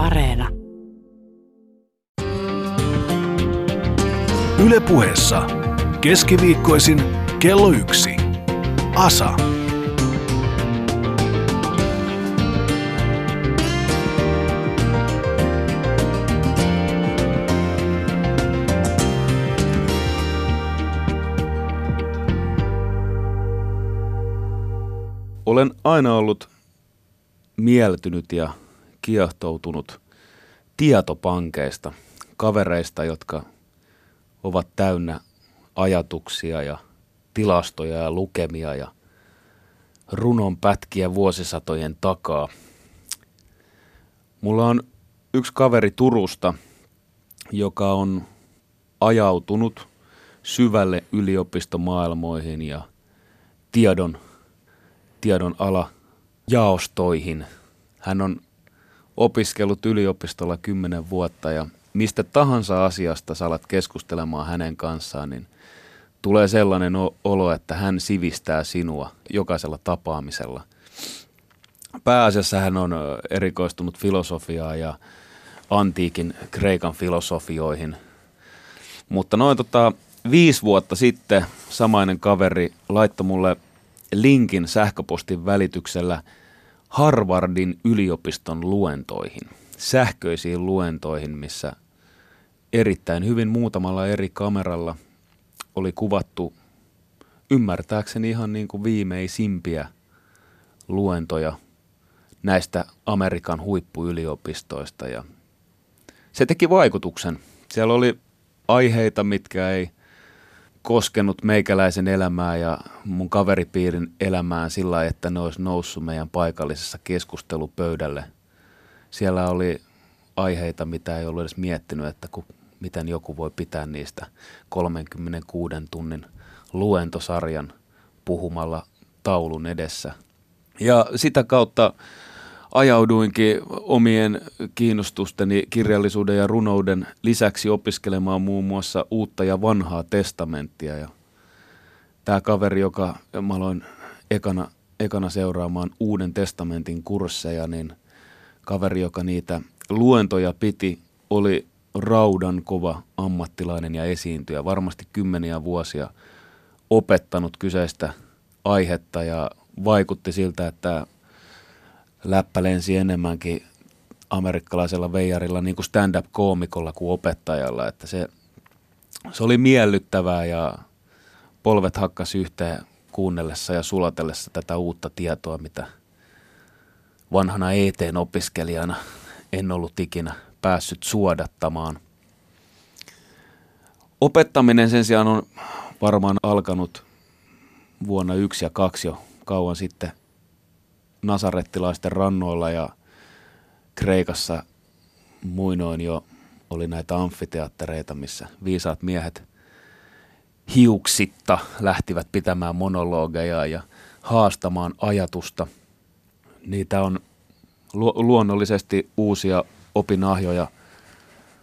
Areena. Ylepuheessa keskiviikkoisin kello yksi. Asa. Olen aina ollut mieltynyt ja kiehtoutunut tietopankeista, kavereista, jotka ovat täynnä ajatuksia ja tilastoja ja lukemia ja runon pätkiä vuosisatojen takaa. Mulla on yksi kaveri Turusta, joka on ajautunut syvälle yliopistomaailmoihin ja tiedon, tiedon ala jaostoihin. Hän on opiskellut yliopistolla kymmenen vuotta ja mistä tahansa asiasta sä alat keskustelemaan hänen kanssaan, niin tulee sellainen olo, että hän sivistää sinua jokaisella tapaamisella. Pääasiassa hän on erikoistunut filosofiaan ja antiikin Kreikan filosofioihin. Mutta noin tota, viisi vuotta sitten samainen kaveri laittoi mulle linkin sähköpostin välityksellä Harvardin yliopiston luentoihin, sähköisiin luentoihin, missä erittäin hyvin muutamalla eri kameralla oli kuvattu ymmärtääkseni ihan niin kuin viimeisimpiä luentoja näistä Amerikan huippuyliopistoista ja se teki vaikutuksen. Siellä oli aiheita, mitkä ei koskenut meikäläisen elämää ja mun kaveripiirin elämään sillä että ne olisi noussut meidän paikallisessa keskustelupöydälle. Siellä oli aiheita, mitä ei ollut edes miettinyt, että kun, miten joku voi pitää niistä 36 tunnin luentosarjan puhumalla taulun edessä. Ja sitä kautta ajauduinkin omien kiinnostusteni kirjallisuuden ja runouden lisäksi opiskelemaan muun muassa uutta ja vanhaa testamenttia. Ja tämä kaveri, joka mä aloin ekana, ekana seuraamaan uuden testamentin kursseja, niin kaveri, joka niitä luentoja piti, oli raudan kova ammattilainen ja esiintyjä. Varmasti kymmeniä vuosia opettanut kyseistä aihetta ja vaikutti siltä, että läppä lensi enemmänkin amerikkalaisella veijarilla niin kuin stand-up-koomikolla kuin opettajalla. Että se, se oli miellyttävää ja polvet hakkas yhteen kuunnellessa ja sulatellessa tätä uutta tietoa, mitä vanhana eteen opiskelijana en ollut ikinä päässyt suodattamaan. Opettaminen sen sijaan on varmaan alkanut vuonna yksi ja kaksi jo kauan sitten nasarettilaisten rannoilla ja Kreikassa muinoin jo oli näitä amfiteattereita, missä viisaat miehet hiuksitta lähtivät pitämään monologeja ja haastamaan ajatusta. Niitä on lu- luonnollisesti uusia opinahjoja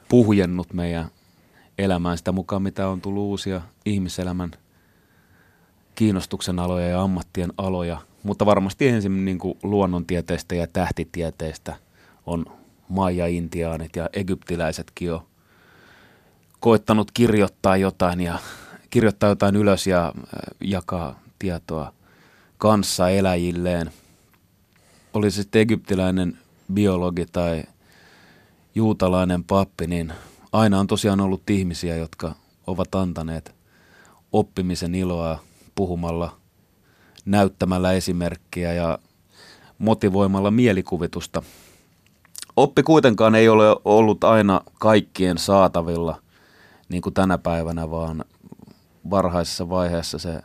puhjennut meidän elämään sitä mukaan, mitä on tullut uusia ihmiselämän kiinnostuksen aloja ja ammattien aloja – mutta varmasti ensin niin kuin luonnontieteistä ja tähtitieteistä on maija-intiaanit ja egyptiläisetkin jo koittanut kirjoittaa jotain ja kirjoittaa jotain ylös ja äh, jakaa tietoa kanssa eläjilleen. Oli se sitten egyptiläinen biologi tai juutalainen pappi, niin aina on tosiaan ollut ihmisiä, jotka ovat antaneet oppimisen iloa puhumalla – näyttämällä esimerkkiä ja motivoimalla mielikuvitusta. Oppi kuitenkaan ei ole ollut aina kaikkien saatavilla, niin kuin tänä päivänä, vaan varhaisessa vaiheessa se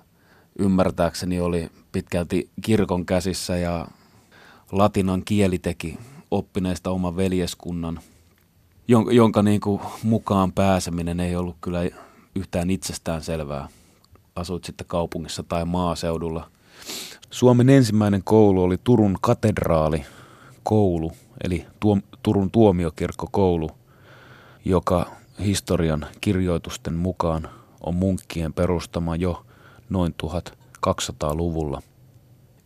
ymmärtääkseni oli pitkälti kirkon käsissä ja latinan kieli teki oppineista oman veljeskunnan, jonka niin kuin mukaan pääseminen ei ollut kyllä yhtään itsestään selvää. Asuit sitten kaupungissa tai maaseudulla – Suomen ensimmäinen koulu oli Turun katedraali koulu, eli tuo, Turun tuomiokirkkokoulu, joka historian kirjoitusten mukaan on munkkien perustama jo noin 1200-luvulla.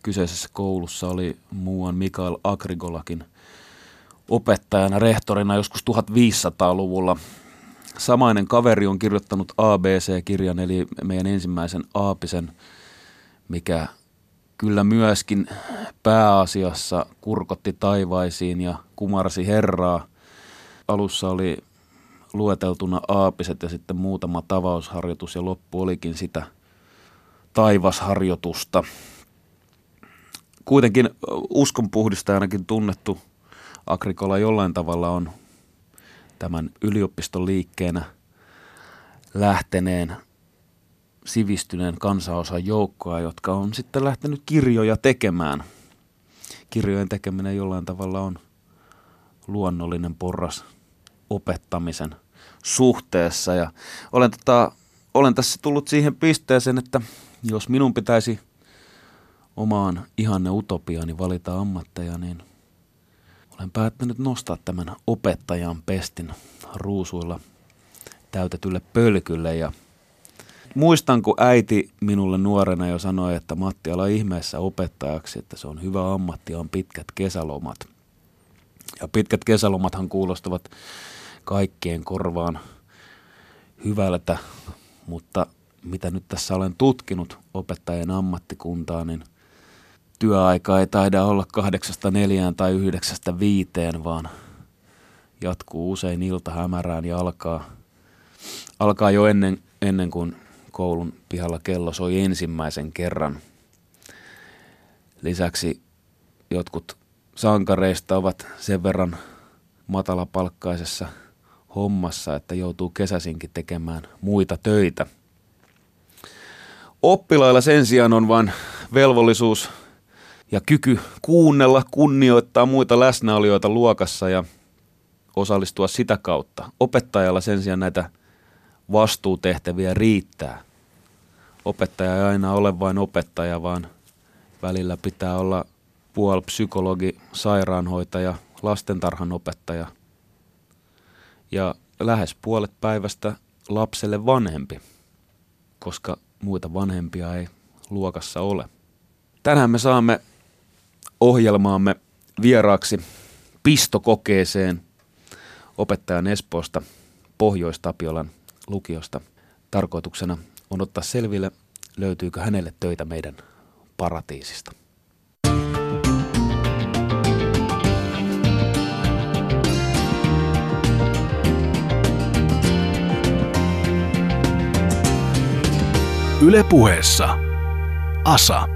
Kyseisessä koulussa oli muuan Mikael Agrigolakin opettajana, rehtorina joskus 1500-luvulla. Samainen kaveri on kirjoittanut ABC-kirjan, eli meidän ensimmäisen Aapisen, mikä kyllä myöskin pääasiassa kurkotti taivaisiin ja kumarsi Herraa. Alussa oli lueteltuna aapiset ja sitten muutama tavausharjoitus ja loppu olikin sitä taivasharjoitusta. Kuitenkin uskonpuhdistajanakin tunnettu Agrikola jollain tavalla on tämän yliopiston liikkeenä lähteneen sivistyneen kansanosan joukkoa, jotka on sitten lähtenyt kirjoja tekemään. Kirjojen tekeminen jollain tavalla on luonnollinen porras opettamisen suhteessa. Ja olen, tota, olen tässä tullut siihen pisteeseen, että jos minun pitäisi omaan ihanne utopiaani valita ammatteja, niin olen päättänyt nostaa tämän opettajan pestin ruusuilla täytetylle pölkylle ja muistan, kun äiti minulle nuorena jo sanoi, että Matti, ala ihmeessä opettajaksi, että se on hyvä ammatti ja on pitkät kesälomat. Ja pitkät kesälomathan kuulostavat kaikkien korvaan hyvältä, mutta mitä nyt tässä olen tutkinut opettajien ammattikuntaa, niin työaika ei taida olla kahdeksasta neljään tai yhdeksästä viiteen, vaan jatkuu usein ilta hämärään ja alkaa, alkaa jo ennen, ennen kuin koulun pihalla kello soi ensimmäisen kerran. Lisäksi jotkut sankareista ovat sen verran matalapalkkaisessa hommassa, että joutuu kesäsinkin tekemään muita töitä. Oppilailla sen sijaan on vain velvollisuus ja kyky kuunnella, kunnioittaa muita läsnäolijoita luokassa ja osallistua sitä kautta. Opettajalla sen sijaan näitä vastuutehtäviä riittää. Opettaja ei aina ole vain opettaja, vaan välillä pitää olla puolpsykologi, sairaanhoitaja, lastentarhan opettaja ja lähes puolet päivästä lapselle vanhempi, koska muita vanhempia ei luokassa ole. Tänään me saamme ohjelmaamme vieraaksi pistokokeeseen opettajan Espoosta Pohjois-Tapiolan lukiosta. Tarkoituksena on ottaa selville, löytyykö hänelle töitä meidän paratiisista. Ylepuheessa Asa.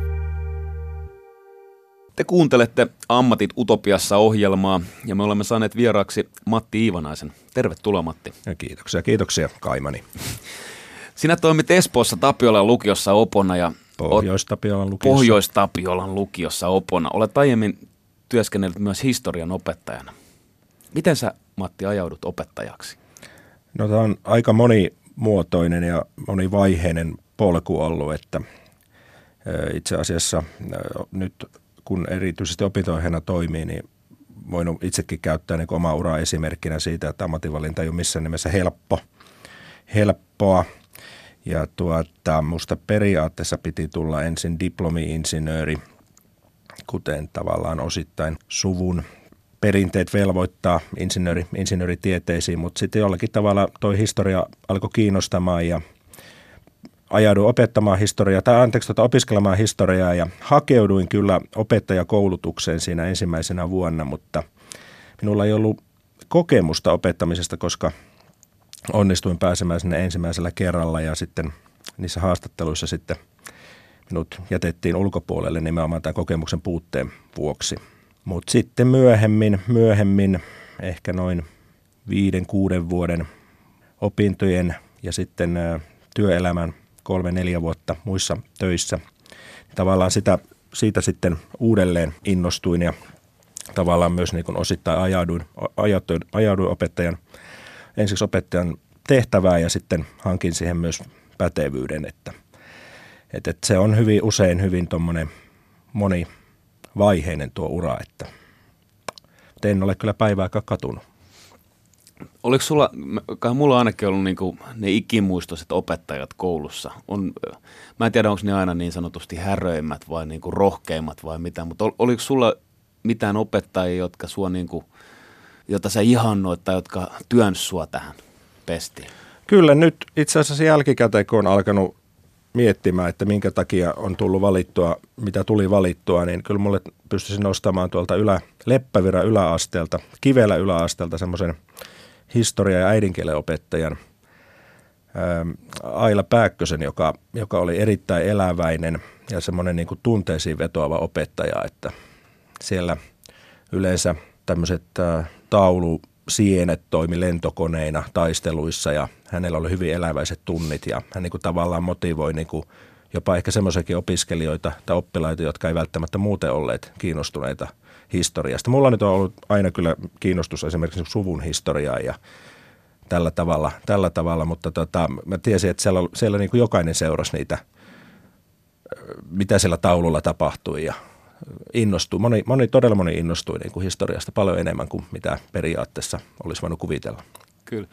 Te kuuntelette Ammatit Utopiassa ohjelmaa ja me olemme saaneet vieraaksi Matti Iivanaisen. Tervetuloa Matti. Ja kiitoksia, kiitoksia Kaimani. Sinä toimit Espoossa Tapiolan lukiossa opona ja Pohjois-Tapiolan lukiossa. Pohjois-Tapiolan lukiossa opona. Olet aiemmin työskennellyt myös historian opettajana. Miten sä Matti ajaudut opettajaksi? No tämä on aika monimuotoinen ja monivaiheinen polku ollut, että itse asiassa nyt kun erityisesti opintoaiheena toimii, niin voin itsekin käyttää niin omaa uraa esimerkkinä siitä, että ammatinvalinta ei ole missään nimessä helppo, helppoa. Ja tuota, musta periaatteessa piti tulla ensin diplomi-insinööri, kuten tavallaan osittain suvun perinteet velvoittaa insinööri, insinööritieteisiin, mutta sitten jollakin tavalla toi historia alkoi kiinnostamaan ja – ajauduin opettamaan historiaa, tai anteeksi, tuota, opiskelemaan historiaa ja hakeuduin kyllä opettajakoulutukseen siinä ensimmäisenä vuonna, mutta minulla ei ollut kokemusta opettamisesta, koska onnistuin pääsemään sinne ensimmäisellä kerralla ja sitten niissä haastatteluissa sitten minut jätettiin ulkopuolelle nimenomaan tämän kokemuksen puutteen vuoksi. Mutta sitten myöhemmin, myöhemmin, ehkä noin viiden, kuuden vuoden opintojen ja sitten työelämän kolme-neljä vuotta muissa töissä. Tavallaan sitä, siitä sitten uudelleen innostuin ja tavallaan myös niin osittain ajauduin, ajauduin, ajauduin opettajan, ensiksi opettajan tehtävää ja sitten hankin siihen myös pätevyyden, että, että, että se on hyvin usein hyvin tuommoinen monivaiheinen tuo ura, että en ole kyllä päivääkään katunut. Oliko sulla, kai mulla on ainakin ollut niinku ne ikimuistoiset opettajat koulussa. On, mä en tiedä, onko ne aina niin sanotusti häröimmät vai niinku rohkeimmat vai mitä, mutta ol, oliko sulla mitään opettajia, jotka sua niinku jota sä ihannoit tai jotka työns sua tähän pestiin? Kyllä nyt itse asiassa jälkikäteen, kun on alkanut miettimään, että minkä takia on tullut valittua, mitä tuli valittua, niin kyllä mulle pystyisin nostamaan tuolta ylä, Leppävirran yläasteelta, Kivelä yläasteelta semmoisen historia- ja äidinkielen opettajan ähm, Aila Pääkkösen, joka, joka oli erittäin eläväinen ja semmoinen niin kuin tunteisiin vetoava opettaja, että siellä yleensä tämmöiset äh, taulu sienet toimi lentokoneina taisteluissa ja hänellä oli hyvin eläväiset tunnit ja hän niin kuin tavallaan motivoi niin kuin jopa ehkä semmoisiakin opiskelijoita tai oppilaita, jotka ei välttämättä muuten olleet kiinnostuneita historiasta. Mulla nyt on ollut aina kyllä kiinnostus esimerkiksi suvun historiaan ja tällä tavalla, tällä tavalla mutta tota, mä tiesin, että siellä, siellä niin kuin jokainen seurasi niitä, mitä siellä taululla tapahtui ja innostui. Moni, moni, todella moni innostui niin kuin historiasta paljon enemmän kuin mitä periaatteessa olisi voinut kuvitella. Kyllä.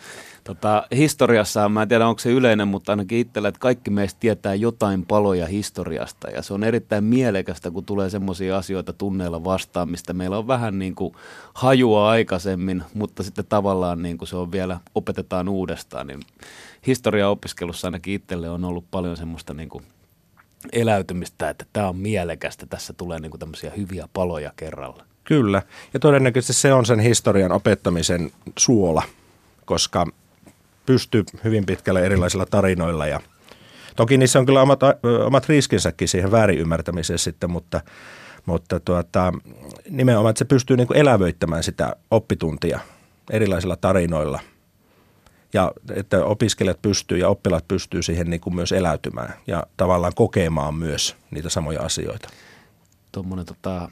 Tota, historiassa, mä en tiedä onko se yleinen, mutta ainakin itsellä, että kaikki meistä tietää jotain paloja historiasta. Ja se on erittäin mielekästä, kun tulee semmoisia asioita tunneilla vastaan, mistä meillä on vähän niin kuin hajua aikaisemmin, mutta sitten tavallaan niin kuin se on vielä, opetetaan uudestaan. Niin historiaopiskelussa ainakin itselle on ollut paljon semmoista niin kuin eläytymistä, että tämä on mielekästä, tässä tulee niin kuin tämmöisiä hyviä paloja kerralla. Kyllä, ja todennäköisesti se on sen historian opettamisen suola, koska pystyy hyvin pitkälle erilaisilla tarinoilla ja toki niissä on kyllä omat, omat riskinsäkin siihen väärin ymmärtämiseen sitten, mutta, mutta tuota, nimenomaan, että se pystyy niin kuin elävöittämään sitä oppituntia erilaisilla tarinoilla – ja että opiskelijat pystyy ja oppilaat pystyy siihen niin kuin myös eläytymään ja tavallaan kokemaan myös niitä samoja asioita. Tuommoinen tota,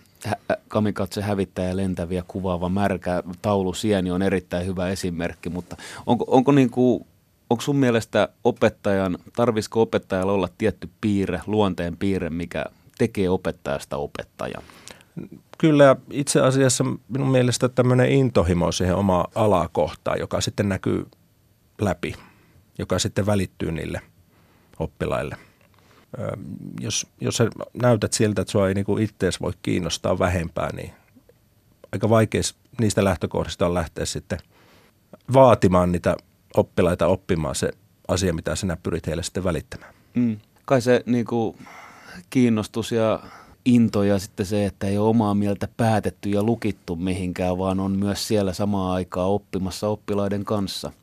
kamikatse hävittäjä lentäviä kuvaava märkä taulusieni on erittäin hyvä esimerkki, mutta onko, onko, niin kuin, onko sun mielestä opettajan, tarvisiko opettajalla olla tietty piirre, luonteen piirre, mikä tekee opettajasta opettajan? Kyllä itse asiassa minun mielestä tämmöinen intohimo siihen omaa alakohtaan, joka sitten näkyy läpi, joka sitten välittyy niille oppilaille. Jos, jos sä näytät siltä, että sua ei niin ittees voi kiinnostaa vähempää, niin aika vaikea niistä lähtökohdista on lähteä sitten vaatimaan niitä oppilaita oppimaan se asia, mitä sinä pyrit heille sitten välittämään. Mm. Kai se niin kuin, kiinnostus ja into ja sitten se, että ei ole omaa mieltä päätetty ja lukittu mihinkään, vaan on myös siellä samaan aikaan oppimassa oppilaiden kanssa –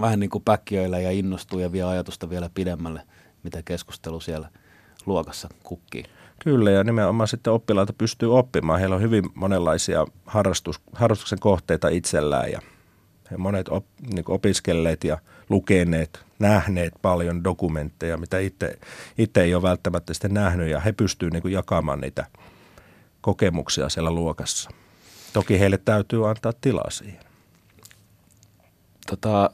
vähän niin kuin päkkiöillä ja innostuu ja vie ajatusta vielä pidemmälle, mitä keskustelu siellä luokassa kukkii. Kyllä, ja nimenomaan sitten oppilaita pystyy oppimaan. Heillä on hyvin monenlaisia harrastus, harrastuksen kohteita itsellään ja he monet op, niin opiskelleet ja lukeneet, nähneet paljon dokumentteja, mitä itse, itse ei ole välttämättä sitten nähnyt, ja he pystyvät niin jakamaan niitä kokemuksia siellä luokassa. Toki heille täytyy antaa tilaa siihen. Tota,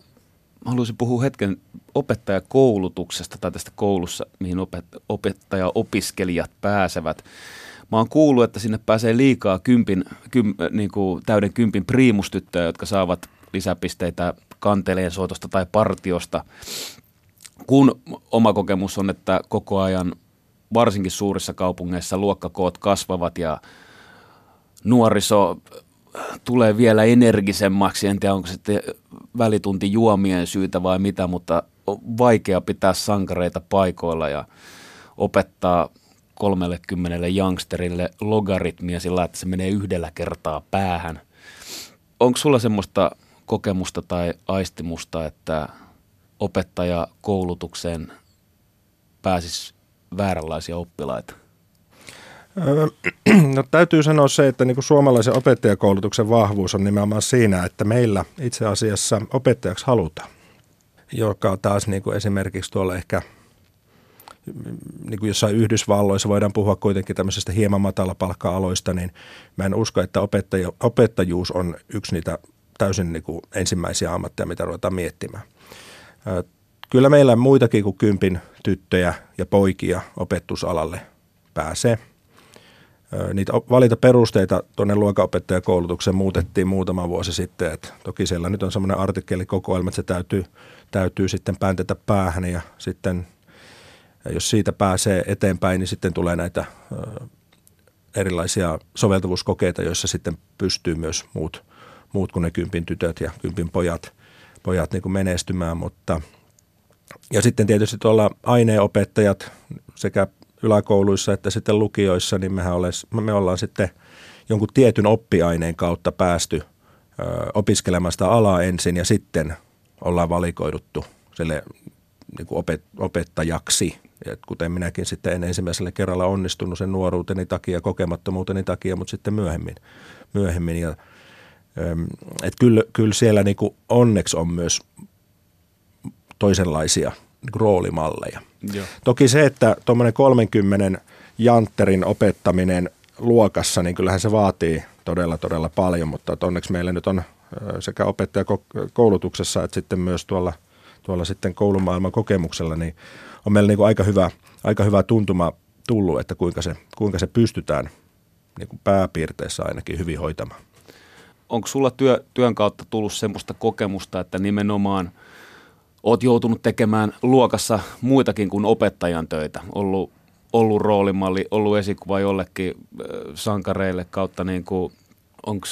mä haluaisin puhua hetken opettajakoulutuksesta tai tästä koulussa, mihin opet- opettaja-opiskelijat pääsevät. Mä oon kuullut, että sinne pääsee liikaa kympin, kym, niin kuin täyden kympin priimustyttöjä, jotka saavat lisäpisteitä kanteleen soitosta tai partiosta. Kun oma kokemus on, että koko ajan varsinkin suurissa kaupungeissa luokkakoot kasvavat ja nuoriso tulee vielä energisemmaksi. En tiedä, onko sitten välitunti juomien syytä vai mitä, mutta on vaikea pitää sankareita paikoilla ja opettaa 30 youngsterille logaritmia sillä, että se menee yhdellä kertaa päähän. Onko sulla semmoista kokemusta tai aistimusta, että opettaja koulutukseen pääsisi vääränlaisia oppilaita? No täytyy sanoa se, että niin kuin suomalaisen opettajakoulutuksen vahvuus on nimenomaan siinä, että meillä itse asiassa opettajaksi halutaan, joka taas niin kuin esimerkiksi tuolla ehkä niin kuin jossain Yhdysvalloissa voidaan puhua kuitenkin tämmöisestä hieman matalapalkka-aloista, niin mä en usko, että opettaja, opettajuus on yksi niitä täysin niin kuin ensimmäisiä ammatteja, mitä ruvetaan miettimään. Kyllä meillä muitakin kuin kympin tyttöjä ja poikia opetusalalle pääsee – Niitä valintaperusteita tuonne luokanopettajakoulutukseen muutettiin muutama vuosi sitten. että toki siellä nyt on semmoinen artikkelikokoelma, että se täytyy, täytyy sitten pääntetä päähän ja sitten jos siitä pääsee eteenpäin, niin sitten tulee näitä erilaisia soveltuvuuskokeita, joissa sitten pystyy myös muut, muut kuin ne kympin tytöt ja kympin pojat, pojat niin kuin menestymään, mutta ja sitten tietysti tuolla aineenopettajat sekä yläkouluissa että sitten lukioissa, niin mehän oles, me ollaan sitten jonkun tietyn oppiaineen kautta päästy ö, opiskelemaan sitä alaa ensin ja sitten ollaan valikoiduttu sille niin kuin opet, opettajaksi. Et kuten minäkin sitten en ensimmäisellä kerralla onnistunut sen nuoruuteni takia, kokemattomuuteni takia, mutta sitten myöhemmin. myöhemmin. Ja, et kyllä, kyllä siellä niin kuin onneksi on myös toisenlaisia niin roolimalleja. Joo. Toki se, että tuommoinen 30 jantterin opettaminen luokassa, niin kyllähän se vaatii todella, todella paljon, mutta onneksi meillä nyt on sekä opettajakoulutuksessa että sitten myös tuolla, tuolla sitten koulumaailman kokemuksella, niin on meillä niin kuin aika, hyvä, aika hyvä tuntuma tullut, että kuinka se, kuinka se pystytään niin kuin pääpiirteissä ainakin hyvin hoitamaan. Onko sulla työ, työn kautta tullut semmoista kokemusta, että nimenomaan – oot joutunut tekemään luokassa muitakin kuin opettajan töitä, ollut, ollut roolimalli, ollut esikuva jollekin sankareille kautta, niin onko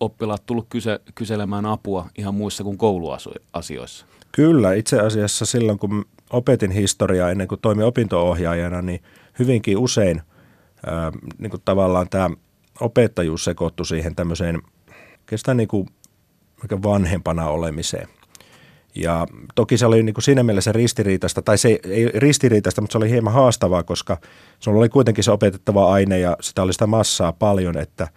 oppilaat tullut kyse, kyselemään apua ihan muissa kuin kouluasioissa? Kyllä, itse asiassa silloin kun opetin historiaa ennen kuin toimin opinto-ohjaajana, niin hyvinkin usein ää, niin kuin tavallaan tämä opettajuus sekoittui siihen tämmöiseen oikeastaan niin kuin vanhempana olemiseen. Ja toki se oli niin kuin siinä mielessä ristiriitaista, tai se ei ristiriitaista, mutta se oli hieman haastavaa, koska se oli kuitenkin se opetettava aine ja sitä oli sitä massaa paljon, että,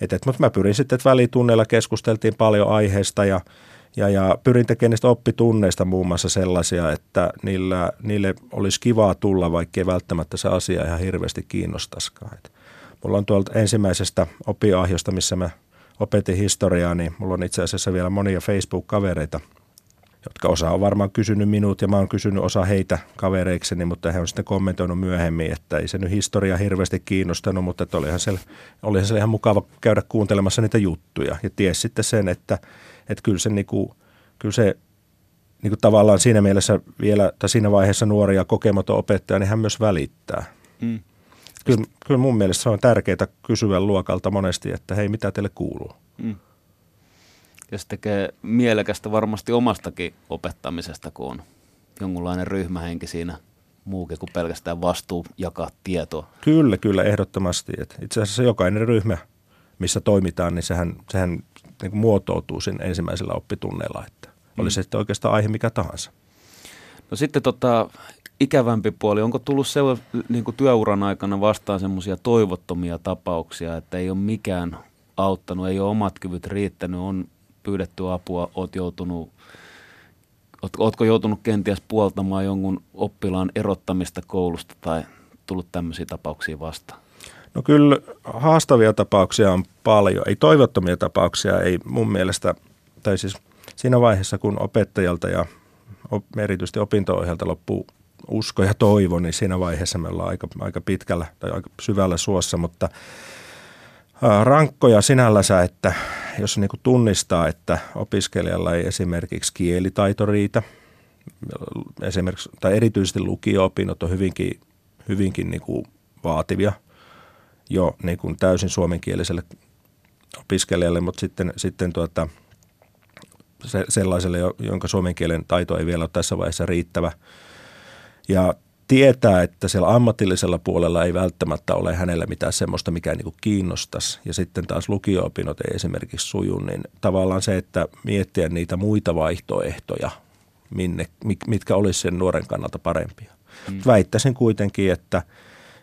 että, että mutta mä pyrin sitten, että välitunneilla keskusteltiin paljon aiheesta ja, ja, ja pyrin tekemään niistä oppitunneista muun muassa sellaisia, että niillä, niille olisi kivaa tulla, vaikkei välttämättä se asia ihan hirveästi kiinnostaisikaan. Et mulla on tuolta ensimmäisestä oppiahjosta, missä mä opetin historiaa, niin mulla on itse asiassa vielä monia Facebook-kavereita – jotka osa on varmaan kysynyt minut ja mä oon kysynyt osa heitä kavereikseni, mutta he on sitten kommentoinut myöhemmin, että ei se nyt historia hirveästi kiinnostanut, mutta että olihan, se, olihan se ihan mukava käydä kuuntelemassa niitä juttuja ja ties sitten sen, että, että kyllä se, niinku, kyllä se niin kuin tavallaan siinä mielessä vielä, tai siinä vaiheessa nuori ja kokematon opettaja, niin hän myös välittää. Mm. Kyllä, kyllä mun mielestä se on tärkeää kysyä luokalta monesti, että hei, mitä teille kuuluu? Mm ja se tekee mielekästä varmasti omastakin opettamisesta, kun on jonkunlainen ryhmähenki siinä muukin kuin pelkästään vastuu jakaa tietoa. Kyllä, kyllä, ehdottomasti. Et itse asiassa jokainen ryhmä, missä toimitaan, niin sehän, sehän niin kuin muotoutuu siinä ensimmäisellä oppitunneilla, että mm. oli se sitten oikeastaan aihe mikä tahansa. No sitten tota, ikävämpi puoli, onko tullut se niin kuin työuran aikana vastaan semmoisia toivottomia tapauksia, että ei ole mikään auttanut, ei ole omat kyvyt riittänyt, on pyydetty apua, oot joutunut, oot, ootko joutunut kenties puoltamaan jonkun oppilaan erottamista koulusta tai tullut tämmöisiä tapauksia vastaan? No kyllä haastavia tapauksia on paljon. Ei toivottomia tapauksia ei mun mielestä, tai siis siinä vaiheessa kun opettajalta ja erityisesti opinto-ohjelta loppuu usko ja toivo, niin siinä vaiheessa me ollaan aika, aika pitkällä tai aika syvällä suossa, mutta rankkoja sinällänsä, että jos niin kuin tunnistaa, että opiskelijalla ei esimerkiksi kielitaito riitä, esimerkiksi, tai erityisesti lukio-opinnot on hyvinkin, hyvinkin niin kuin vaativia jo niin kuin täysin suomenkieliselle opiskelijalle, mutta sitten, sitten tuota, se, sellaiselle, jonka suomen kielen taito ei vielä ole tässä vaiheessa riittävä. Ja tietää, että siellä ammatillisella puolella ei välttämättä ole hänellä mitään semmoista, mikä niin kiinnostaisi. Ja sitten taas lukio-opinnot ei esimerkiksi suju, niin tavallaan se, että miettiä niitä muita vaihtoehtoja, minne, mitkä olisi sen nuoren kannalta parempia. Mm. Väittäisin kuitenkin, että,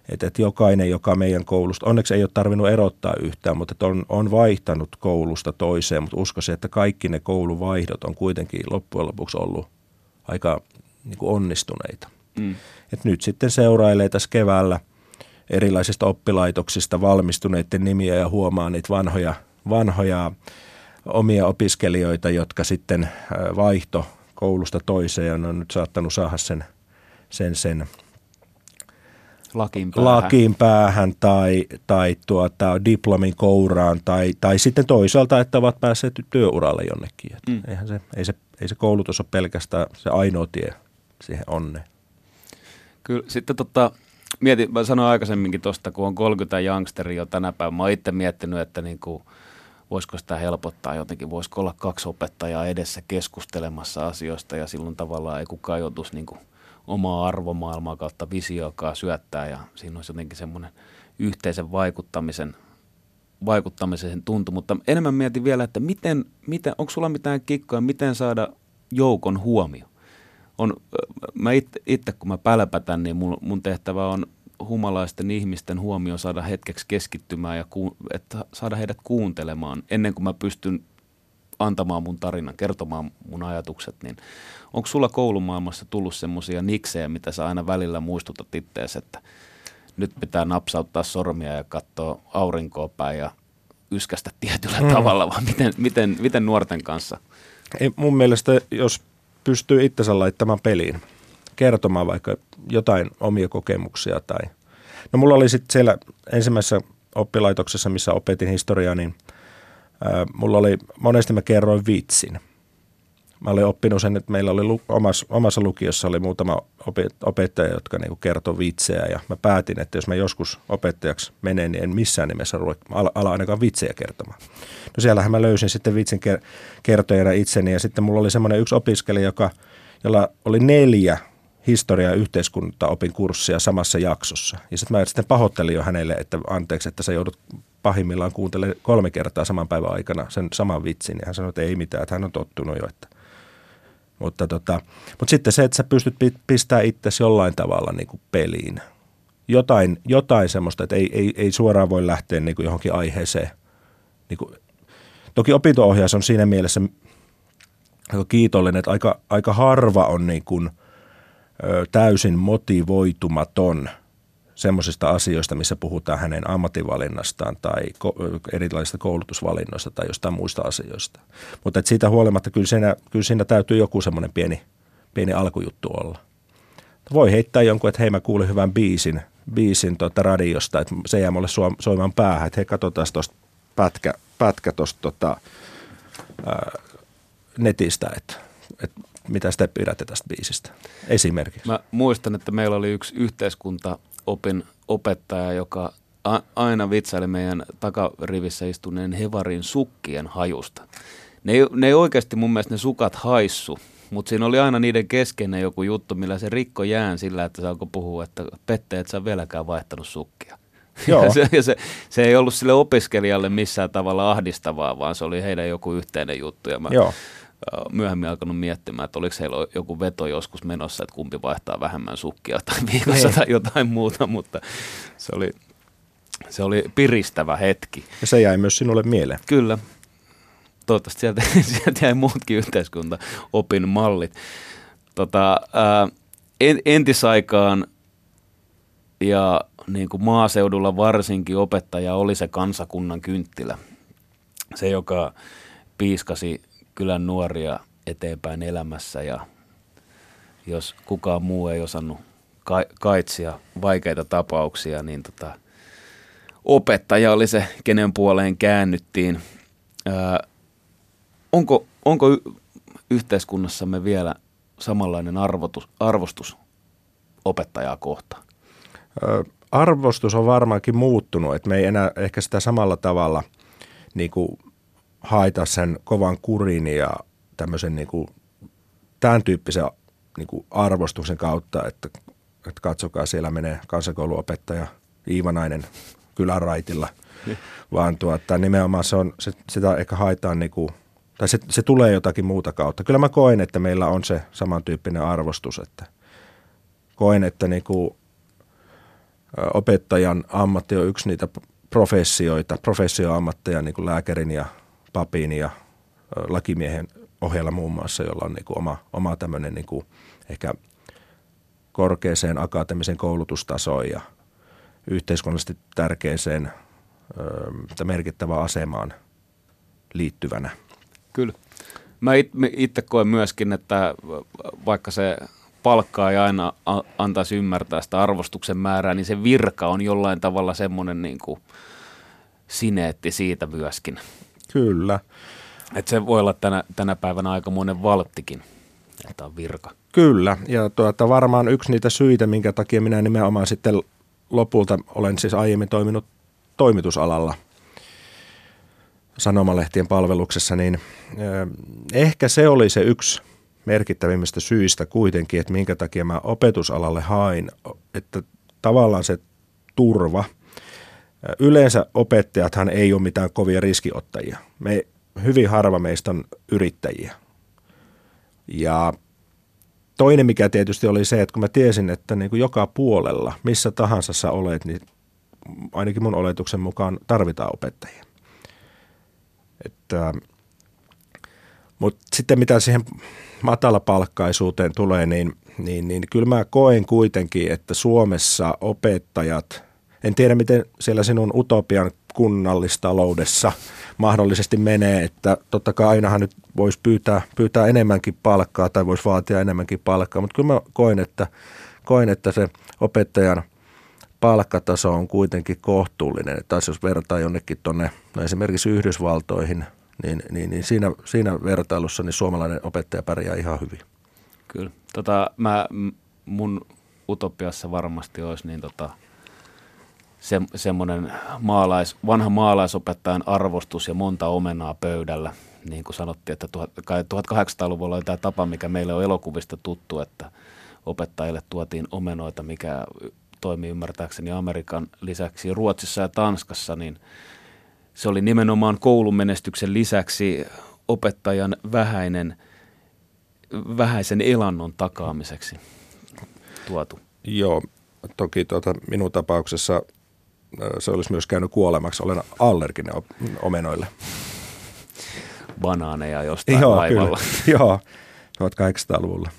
että, että jokainen, joka meidän koulusta, onneksi ei ole tarvinnut erottaa yhtään, mutta että on, on vaihtanut koulusta toiseen, mutta uskoisin, että kaikki ne kouluvaihdot on kuitenkin loppujen lopuksi ollut aika niin kuin onnistuneita. Mm. Et nyt sitten seurailee tässä keväällä erilaisista oppilaitoksista valmistuneiden nimiä ja huomaa niitä vanhoja, vanhoja omia opiskelijoita, jotka sitten vaihto koulusta toiseen ja on nyt saattanut saada sen, sen, sen lakiin päähän, lakiin päähän tai, tai tuota, diplomin kouraan tai, tai sitten toisaalta, että ovat päässeet työuralle jonnekin. mm. eihän se, ei, se, ei se koulutus ole pelkästään se ainoa tie siihen onneen. Kyllä, sitten tota, mietin, mä sanoin aikaisemminkin tuosta, kun on 30 youngsteri jo tänä päivänä, mä oon itse miettinyt, että niin kuin voisiko sitä helpottaa jotenkin, voisiko olla kaksi opettajaa edessä keskustelemassa asioista ja silloin tavallaan ei kukaan joutuisi niin kuin omaa arvomaailmaa kautta visioakaan syöttää ja siinä olisi jotenkin semmoinen yhteisen vaikuttamisen, vaikuttamisen tuntu. Mutta enemmän mietin vielä, että miten, miten onko sulla mitään kikkoja, miten saada joukon huomio? On, mä itse, kun mä pälpätän, niin mun, mun tehtävä on humalaisten ihmisten huomio saada hetkeksi keskittymään ja ku, että saada heidät kuuntelemaan ennen kuin mä pystyn antamaan mun tarinan, kertomaan mun ajatukset, niin onko sulla koulumaailmassa tullut semmoisia niksejä, mitä sä aina välillä muistutat ittees, että nyt pitää napsauttaa sormia ja katsoa aurinkoa päin ja yskästä tietyllä mm. tavalla, vai miten, miten, miten nuorten kanssa? Ei, mun mielestä, jos pystyy itsensä laittamaan peliin, kertomaan vaikka jotain omia kokemuksia tai... No mulla oli sitten siellä ensimmäisessä oppilaitoksessa, missä opetin historiaa, niin ää, mulla oli, monesti mä kerroin vitsin. Mä olin oppinut sen, että meillä oli omassa, omassa lukiossa oli muutama opettaja, jotka niinku kertoi vitsejä ja mä päätin, että jos mä joskus opettajaksi menen, niin en missään nimessä ruveta ala, ala ainakaan vitsejä kertomaan. No siellähän mä löysin sitten vitsin kertojana itseni ja sitten mulla oli semmoinen yksi opiskelija, joka, jolla oli neljä historia- ja yhteiskuntaopin kurssia samassa jaksossa. Ja sitten mä sitten pahoittelin jo hänelle, että anteeksi, että sä joudut pahimmillaan kuuntelemaan kolme kertaa saman päivän aikana sen saman vitsin. Ja hän sanoi, että ei mitään, että hän on tottunut jo. Että. Mutta, tota, mutta sitten se, että sä pystyt pistämään itsesi jollain tavalla niin kuin peliin. Jotain, jotain semmoista, että ei, ei, ei suoraan voi lähteä niin kuin johonkin aiheeseen. Niin kuin, toki opinto-ohjaus on siinä mielessä aika kiitollinen, että aika, aika harva on niin kuin – täysin motivoitumaton semmoisista asioista, missä puhutaan hänen ammatinvalinnastaan tai ko- erilaisista koulutusvalinnoista tai jostain muista asioista. Mutta et siitä huolimatta kyllä siinä, kyllä siinä täytyy joku semmoinen pieni, pieni alkujuttu olla. Voi heittää jonkun, että hei mä kuulin hyvän biisin, biisin tuota radiosta, että se jää mulle soimaan päähän, että hei katsotaan tuosta pätkä, pätkä tuosta tota, netistä, että, että mitä sitä pidätte tästä biisistä esimerkiksi? Mä muistan, että meillä oli yksi yhteiskuntaopin opettaja, joka a- aina vitsaili meidän takarivissä istuneen hevarin sukkien hajusta. Ne ei, ne ei oikeasti mun mielestä ne sukat haissu, mutta siinä oli aina niiden keskeinen joku juttu, millä se rikko jään sillä, että se alkoi puhua, että Pette, et sä vieläkään vaihtanut sukkia. Joo. Ja se, ja se, se ei ollut sille opiskelijalle missään tavalla ahdistavaa, vaan se oli heidän joku yhteinen juttu. Ja mä Joo myöhemmin alkanut miettimään, että oliko heillä joku veto joskus menossa, että kumpi vaihtaa vähemmän sukkia tai viikossa tai jotain muuta, mutta se oli, se oli piristävä hetki. Ja se jäi myös sinulle mieleen. Kyllä. Toivottavasti sieltä, sieltä jäi muutkin yhteiskunta opin mallit. Tota, ää, entisaikaan ja niin kuin maaseudulla varsinkin opettaja oli se kansakunnan kynttilä. Se, joka piiskasi kylän nuoria eteenpäin elämässä ja jos kukaan muu ei osannut ka- kaitsia vaikeita tapauksia, niin tota, opettaja oli se, kenen puoleen käännyttiin. Ää, onko, onko y- yhteiskunnassamme vielä samanlainen arvotus, arvostus opettajaa kohtaan? Ö, arvostus on varmaankin muuttunut, että me ei enää ehkä sitä samalla tavalla niin kuin haeta sen kovan kurin ja tämmöisen niin kuin, tämän tyyppisen niin kuin arvostuksen kautta, että, että katsokaa siellä menee kansakouluopettaja Iivanainen kyläraitilla, niin. vaan tuota, nimenomaan se on, se, sitä ehkä haetaan niin kuin, tai se, se tulee jotakin muuta kautta. Kyllä mä koen, että meillä on se samantyyppinen arvostus, että koen, että niin kuin, opettajan ammatti on yksi niitä professioita, professioammatteja niin kuin lääkärin ja papin ja lakimiehen ohella muun muassa, jolla on niin kuin oma, oma tämmöinen niin kuin ehkä korkeaseen akateemisen koulutustasoon ja yhteiskunnallisesti tärkeäseen ö, merkittävään asemaan liittyvänä. Kyllä. Mä itse koen myöskin, että vaikka se palkkaa ei aina antaisi ymmärtää sitä arvostuksen määrää, niin se virka on jollain tavalla semmoinen niin kuin sineetti siitä myöskin. Kyllä. Et se voi olla tänä, tänä päivänä aikamoinen valttikin, että on virka. Kyllä, ja tuota, varmaan yksi niitä syitä, minkä takia minä nimenomaan sitten lopulta olen siis aiemmin toiminut toimitusalalla sanomalehtien palveluksessa, niin ehkä se oli se yksi merkittävimmistä syistä kuitenkin, että minkä takia mä opetusalalle hain, että tavallaan se turva. Yleensä opettajathan ei ole mitään kovia riskiottajia. Me, hyvin harva meistä on yrittäjiä. Ja toinen, mikä tietysti oli se, että kun mä tiesin, että niin kuin joka puolella, missä tahansa sä olet, niin ainakin mun oletuksen mukaan tarvitaan opettajia. Että, mutta sitten mitä siihen matalapalkkaisuuteen tulee, niin, niin, niin kyllä mä koen kuitenkin, että Suomessa opettajat, en tiedä miten siellä sinun utopian kunnallistaloudessa mahdollisesti menee, että totta kai ainahan nyt voisi pyytää, pyytää enemmänkin palkkaa tai voisi vaatia enemmänkin palkkaa, mutta kyllä mä koen, että, koen, että se opettajan palkkataso on kuitenkin kohtuullinen. Että jos vertaa jonnekin tuonne no esimerkiksi Yhdysvaltoihin – niin, niin, niin siinä, siinä vertailussa niin suomalainen opettaja pärjää ihan hyvin. Kyllä. Tota, mä, mun utopiassa varmasti olisi niin tota, se, semmoinen maalais, vanha maalaisopettajan arvostus ja monta omenaa pöydällä. Niin kuin sanottiin, että 1800-luvulla oli tämä tapa, mikä meille on elokuvista tuttu, että opettajille tuotiin omenoita, mikä toimii ymmärtääkseni Amerikan lisäksi Ruotsissa ja Tanskassa, niin – se oli nimenomaan koulumenestyksen lisäksi opettajan vähäinen, vähäisen elannon takaamiseksi tuotu. Joo, toki tuota, minun tapauksessa se olisi myös käynyt kuolemaksi. Olen allerginen omenoille. Banaaneja jostain Joo, laivalla. Kyllä. Joo, 1800-luvulla.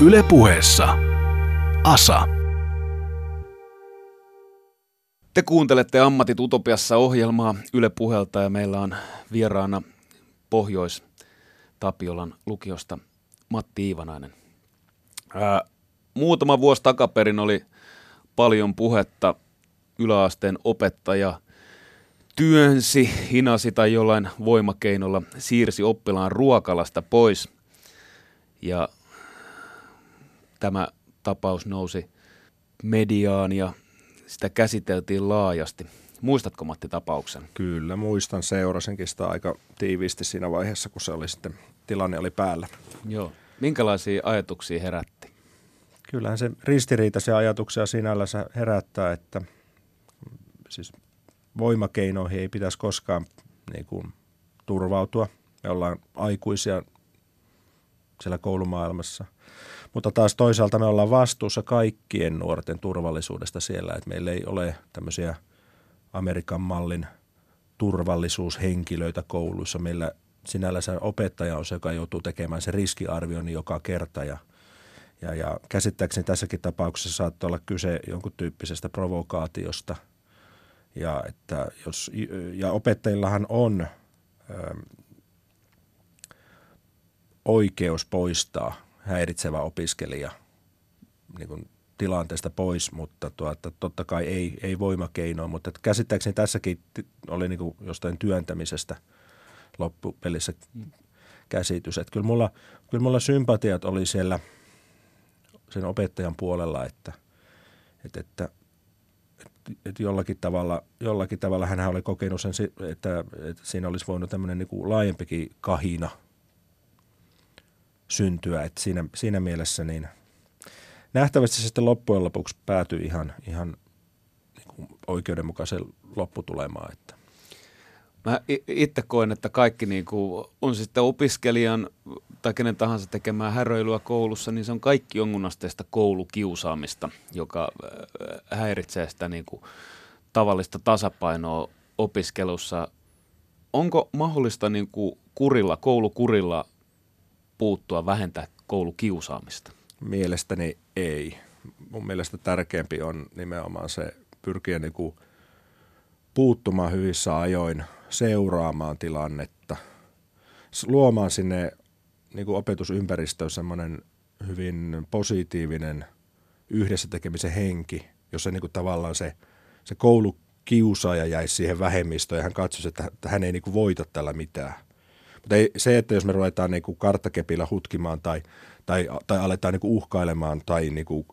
Ylepuheessa Asa. Te kuuntelette Ammatit Utopiassa ohjelmaa Yle Puhelta ja meillä on vieraana Pohjois-Tapiolan lukiosta Matti Iivanainen. Ää, muutama vuosi takaperin oli paljon puhetta yläasteen opettaja työnsi, hinasi tai jollain voimakeinolla siirsi oppilaan ruokalasta pois. Ja tämä tapaus nousi mediaan ja sitä käsiteltiin laajasti. Muistatko Matti tapauksen? Kyllä, muistan. Seurasinkin sitä aika tiiviisti siinä vaiheessa, kun se oli sitten, tilanne oli päällä. Joo. Minkälaisia ajatuksia herätti? Kyllähän se ristiriitaisia ajatuksia sinällänsä herättää, että siis voimakeinoihin ei pitäisi koskaan niin kuin, turvautua. Me ollaan aikuisia siellä koulumaailmassa. Mutta taas toisaalta me ollaan vastuussa kaikkien nuorten turvallisuudesta siellä, että meillä ei ole tämmöisiä Amerikan mallin turvallisuushenkilöitä kouluissa. Meillä sinällänsä opettaja on se, joka joutuu tekemään se riskiarvion joka kerta ja, ja, ja käsittääkseni tässäkin tapauksessa saattaa olla kyse jonkun tyyppisestä provokaatiosta. Ja, että jos, ja opettajillahan on ö, oikeus poistaa häiritsevä opiskelija niin kuin tilanteesta pois, mutta tuota, totta kai ei, ei voimakeinoa, mutta käsittääkseni tässäkin oli niin kuin jostain työntämisestä loppupelissä käsitys. Että kyllä, mulla, kyllä mulla sympatiat oli siellä sen opettajan puolella, että, että, että, että jollakin, tavalla, jollakin tavalla hän oli kokenut sen, että, että siinä olisi voinut tämmöinen niin kuin laajempikin kahina – syntyä. Et siinä, siinä mielessä niin nähtävästi se sitten loppujen lopuksi päätyi ihan, ihan niin kuin oikeudenmukaiseen lopputulemaan. Että. Mä itse koen, että kaikki niin kuin, on sitten opiskelijan tai kenen tahansa tekemään häröilyä koulussa, niin se on kaikki jonkunasteista koulukiusaamista, joka äh, häiritsee sitä niin kuin, tavallista tasapainoa opiskelussa. Onko mahdollista niin kuin, kurilla, koulukurilla puuttua, vähentää koulukiusaamista? Mielestäni ei. Mun mielestä tärkeämpi on nimenomaan se pyrkiä niin kuin puuttumaan hyvissä ajoin, seuraamaan tilannetta, luomaan sinne niin kuin opetusympäristöön semmoinen hyvin positiivinen yhdessä tekemisen henki, jossa niin kuin tavallaan se, se koulukiusaaja jäisi siihen vähemmistöön ja hän katsoisi, että hän ei niin kuin voita tällä mitään. Mutta ei, se, että jos me ruvetaan niin kuin karttakepillä hutkimaan tai, tai, tai aletaan niin kuin uhkailemaan tai niin kuin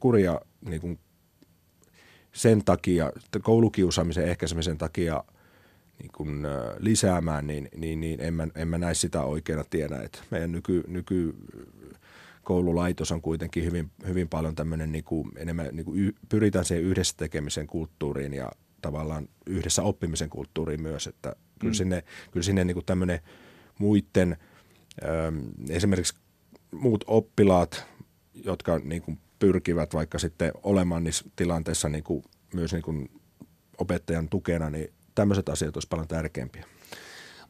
kuria niin kuin sen takia, koulukiusaamisen ehkäisemisen takia niin kuin, lisäämään, niin, niin, niin en, mä, en mä näe sitä oikeana tiedä. Että meidän nyky, nyky koululaitos on kuitenkin hyvin, hyvin paljon tämmöinen, niin kuin, enemmän niin kuin y, pyritään siihen yhdessä tekemisen kulttuuriin ja tavallaan yhdessä oppimisen kulttuuriin myös, että kyllä mm. sinne, kyllä sinne niin kuin tämmöinen muiden, esimerkiksi muut oppilaat, jotka niin kuin pyrkivät vaikka sitten olemaan niissä tilanteissa niin kuin myös niin kuin opettajan tukena, niin tämmöiset asiat olisi paljon tärkeämpiä.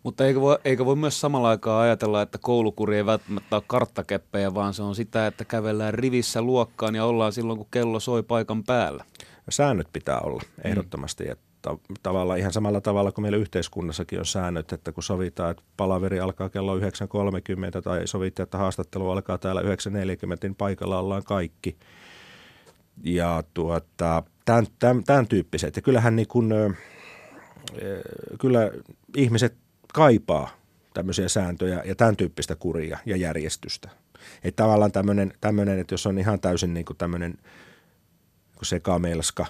Mutta eikö voi, eikö voi myös samalla aikaa ajatella, että koulukuri ei välttämättä ole karttakeppejä, vaan se on sitä, että kävellään rivissä luokkaan ja ollaan silloin, kun kello soi paikan päällä? Säännöt pitää olla ehdottomasti. Mm. Että tavallaan ihan samalla tavalla kuin meillä yhteiskunnassakin on säännöt, että kun sovitaan, että palaveri alkaa kello 9.30 tai sovittiin, että haastattelu alkaa täällä 9.40, niin paikalla ollaan kaikki. Ja tuota, tämän, tämän, tämän tyyppiset. Ja kyllähän niin kuin, kyllä ihmiset kaipaa tämmöisiä sääntöjä ja tämän tyyppistä kuria ja järjestystä. Että tavallaan tämmöinen, tämmöinen, että jos on ihan täysin niin kuin tämmöinen sekamelska,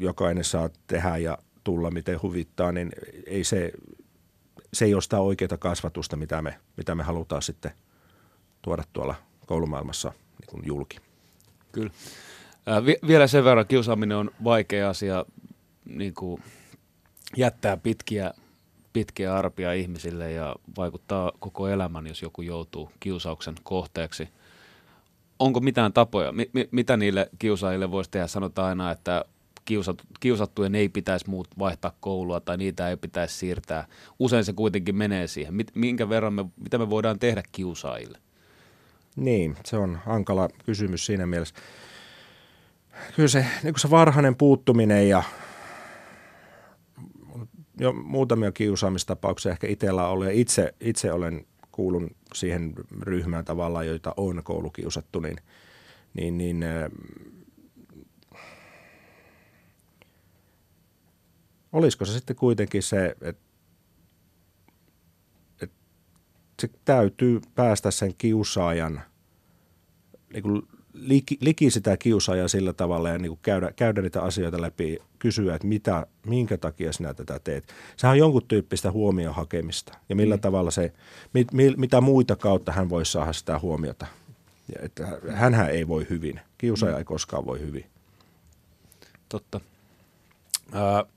jokainen saa tehdä ja tulla miten huvittaa, niin ei se, se ei ole sitä oikeaa kasvatusta, mitä me, mitä me halutaan sitten tuoda tuolla koulumaailmassa niin kuin julki. Kyllä. Äh, vielä sen verran kiusaaminen on vaikea asia, niin kuin jättää pitkiä, pitkiä arpia ihmisille ja vaikuttaa koko elämän, jos joku joutuu kiusauksen kohteeksi. Onko mitään tapoja, mi, mi, mitä niille kiusaajille voisi tehdä? Sanotaan aina, että kiusat, kiusattujen ei pitäisi muut vaihtaa koulua tai niitä ei pitäisi siirtää. Usein se kuitenkin menee siihen. Minkä verran me, mitä me voidaan tehdä kiusaajille? Niin, se on hankala kysymys siinä mielessä. Kyllä se, niin se varhainen puuttuminen ja jo muutamia kiusaamistapauksia ehkä itsellä ja itse, itse olen kuulun siihen ryhmään tavallaan, joita on koulukiusattu, niin, niin, niin olisiko se sitten kuitenkin se, että, että se täytyy päästä sen kiusaajan niin kuin liki, liki sitä kiusaajaa sillä tavalla ja niin kuin käydä, käydä niitä asioita läpi, kysyä, että mitä, minkä takia sinä tätä teet. Sehän on jonkun tyyppistä huomion hakemista ja millä mm. tavalla se, mit, mit, mitä muita kautta hän voi saada sitä huomiota. Ja että hänhän ei voi hyvin, kiusaaja mm. ei koskaan voi hyvin. Totta. Äh,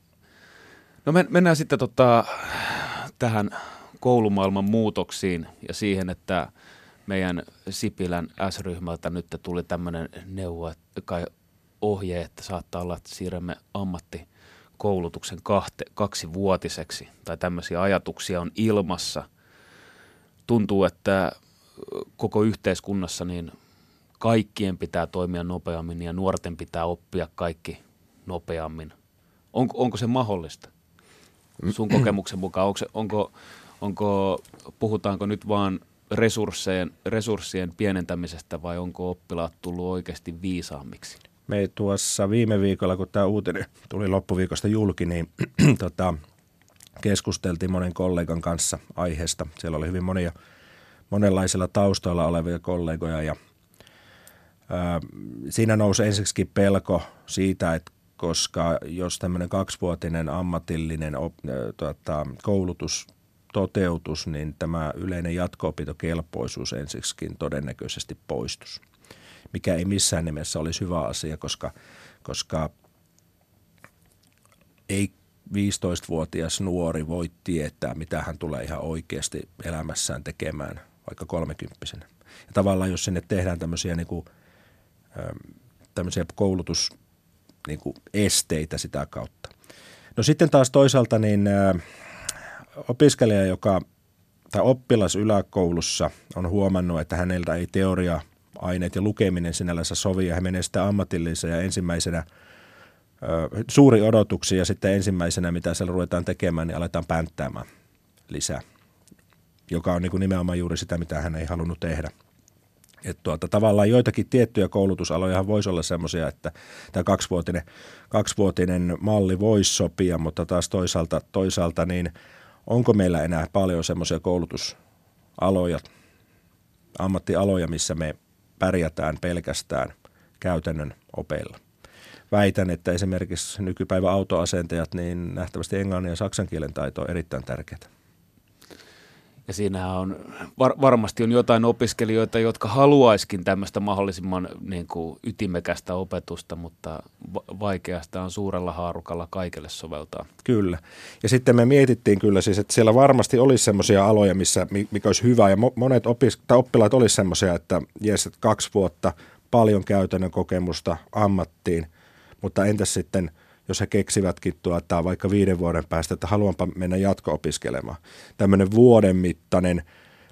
no men, mennään sitten tota, tähän koulumaailman muutoksiin ja siihen, että – meidän Sipilän S-ryhmältä nyt tuli tämmöinen neuvo, kai ohje, että saattaa olla, että siirrämme ammattikoulutuksen kahte, kaksivuotiseksi tai tämmöisiä ajatuksia on ilmassa. Tuntuu, että koko yhteiskunnassa niin kaikkien pitää toimia nopeammin ja nuorten pitää oppia kaikki nopeammin. Onko, onko se mahdollista sun kokemuksen mukaan? Onko, onko, onko, puhutaanko nyt vaan resurssien, resurssien pienentämisestä vai onko oppilaat tullut oikeasti viisaammiksi? Me tuossa viime viikolla, kun tämä uutinen tuli loppuviikosta julki, niin tota, keskusteltiin monen kollegan kanssa aiheesta. Siellä oli hyvin monia monenlaisilla taustoilla olevia kollegoja ja ää, siinä nousi ensiksikin pelko siitä, että koska jos tämmöinen kaksivuotinen ammatillinen op, tota, koulutus toteutus, niin tämä yleinen jatko-opintokelpoisuus ensiksikin todennäköisesti poistus, mikä ei missään nimessä olisi hyvä asia, koska, koska ei 15-vuotias nuori voi tietää, mitä hän tulee ihan oikeasti elämässään tekemään, vaikka kolmekymppisenä. Ja tavallaan jos sinne tehdään tämmöisiä, niin kuin, tämmöisiä koulutus niin kuin esteitä sitä kautta. No sitten taas toisaalta niin opiskelija, joka tai oppilas yläkoulussa on huomannut, että häneltä ei teoria aineet ja lukeminen sinällänsä sovi ja hän menee sitten ammatilliseen ja ensimmäisenä suuri odotuksia ja sitten ensimmäisenä, mitä siellä ruvetaan tekemään, niin aletaan pänttäämään lisää, joka on niin kuin nimenomaan juuri sitä, mitä hän ei halunnut tehdä. Että tuota, tavallaan joitakin tiettyjä koulutusaloja voisi olla semmoisia, että tämä kaksivuotinen, kaksivuotinen malli voisi sopia, mutta taas toisaalta, toisaalta niin onko meillä enää paljon semmoisia koulutusaloja, ammattialoja, missä me pärjätään pelkästään käytännön opeilla. Väitän, että esimerkiksi nykypäivän autoasentajat, niin nähtävästi englannin ja saksan kielen taito on erittäin tärkeää. Ja siinähän on, var, varmasti on jotain opiskelijoita, jotka haluaiskin tämmöistä mahdollisimman niin kuin, ytimekästä opetusta, mutta vaikeasta on suurella haarukalla kaikille soveltaa. Kyllä. Ja sitten me mietittiin kyllä siis, että siellä varmasti olisi semmoisia aloja, missä, mikä olisi hyvä. Ja monet opis, tai oppilaat olisi semmoisia, että jes, että kaksi vuotta paljon käytännön kokemusta ammattiin, mutta entäs sitten – jos he keksivätkin tuota, vaikka viiden vuoden päästä, että haluanpa mennä jatko-opiskelemaan. Tämmöinen vuoden mittainen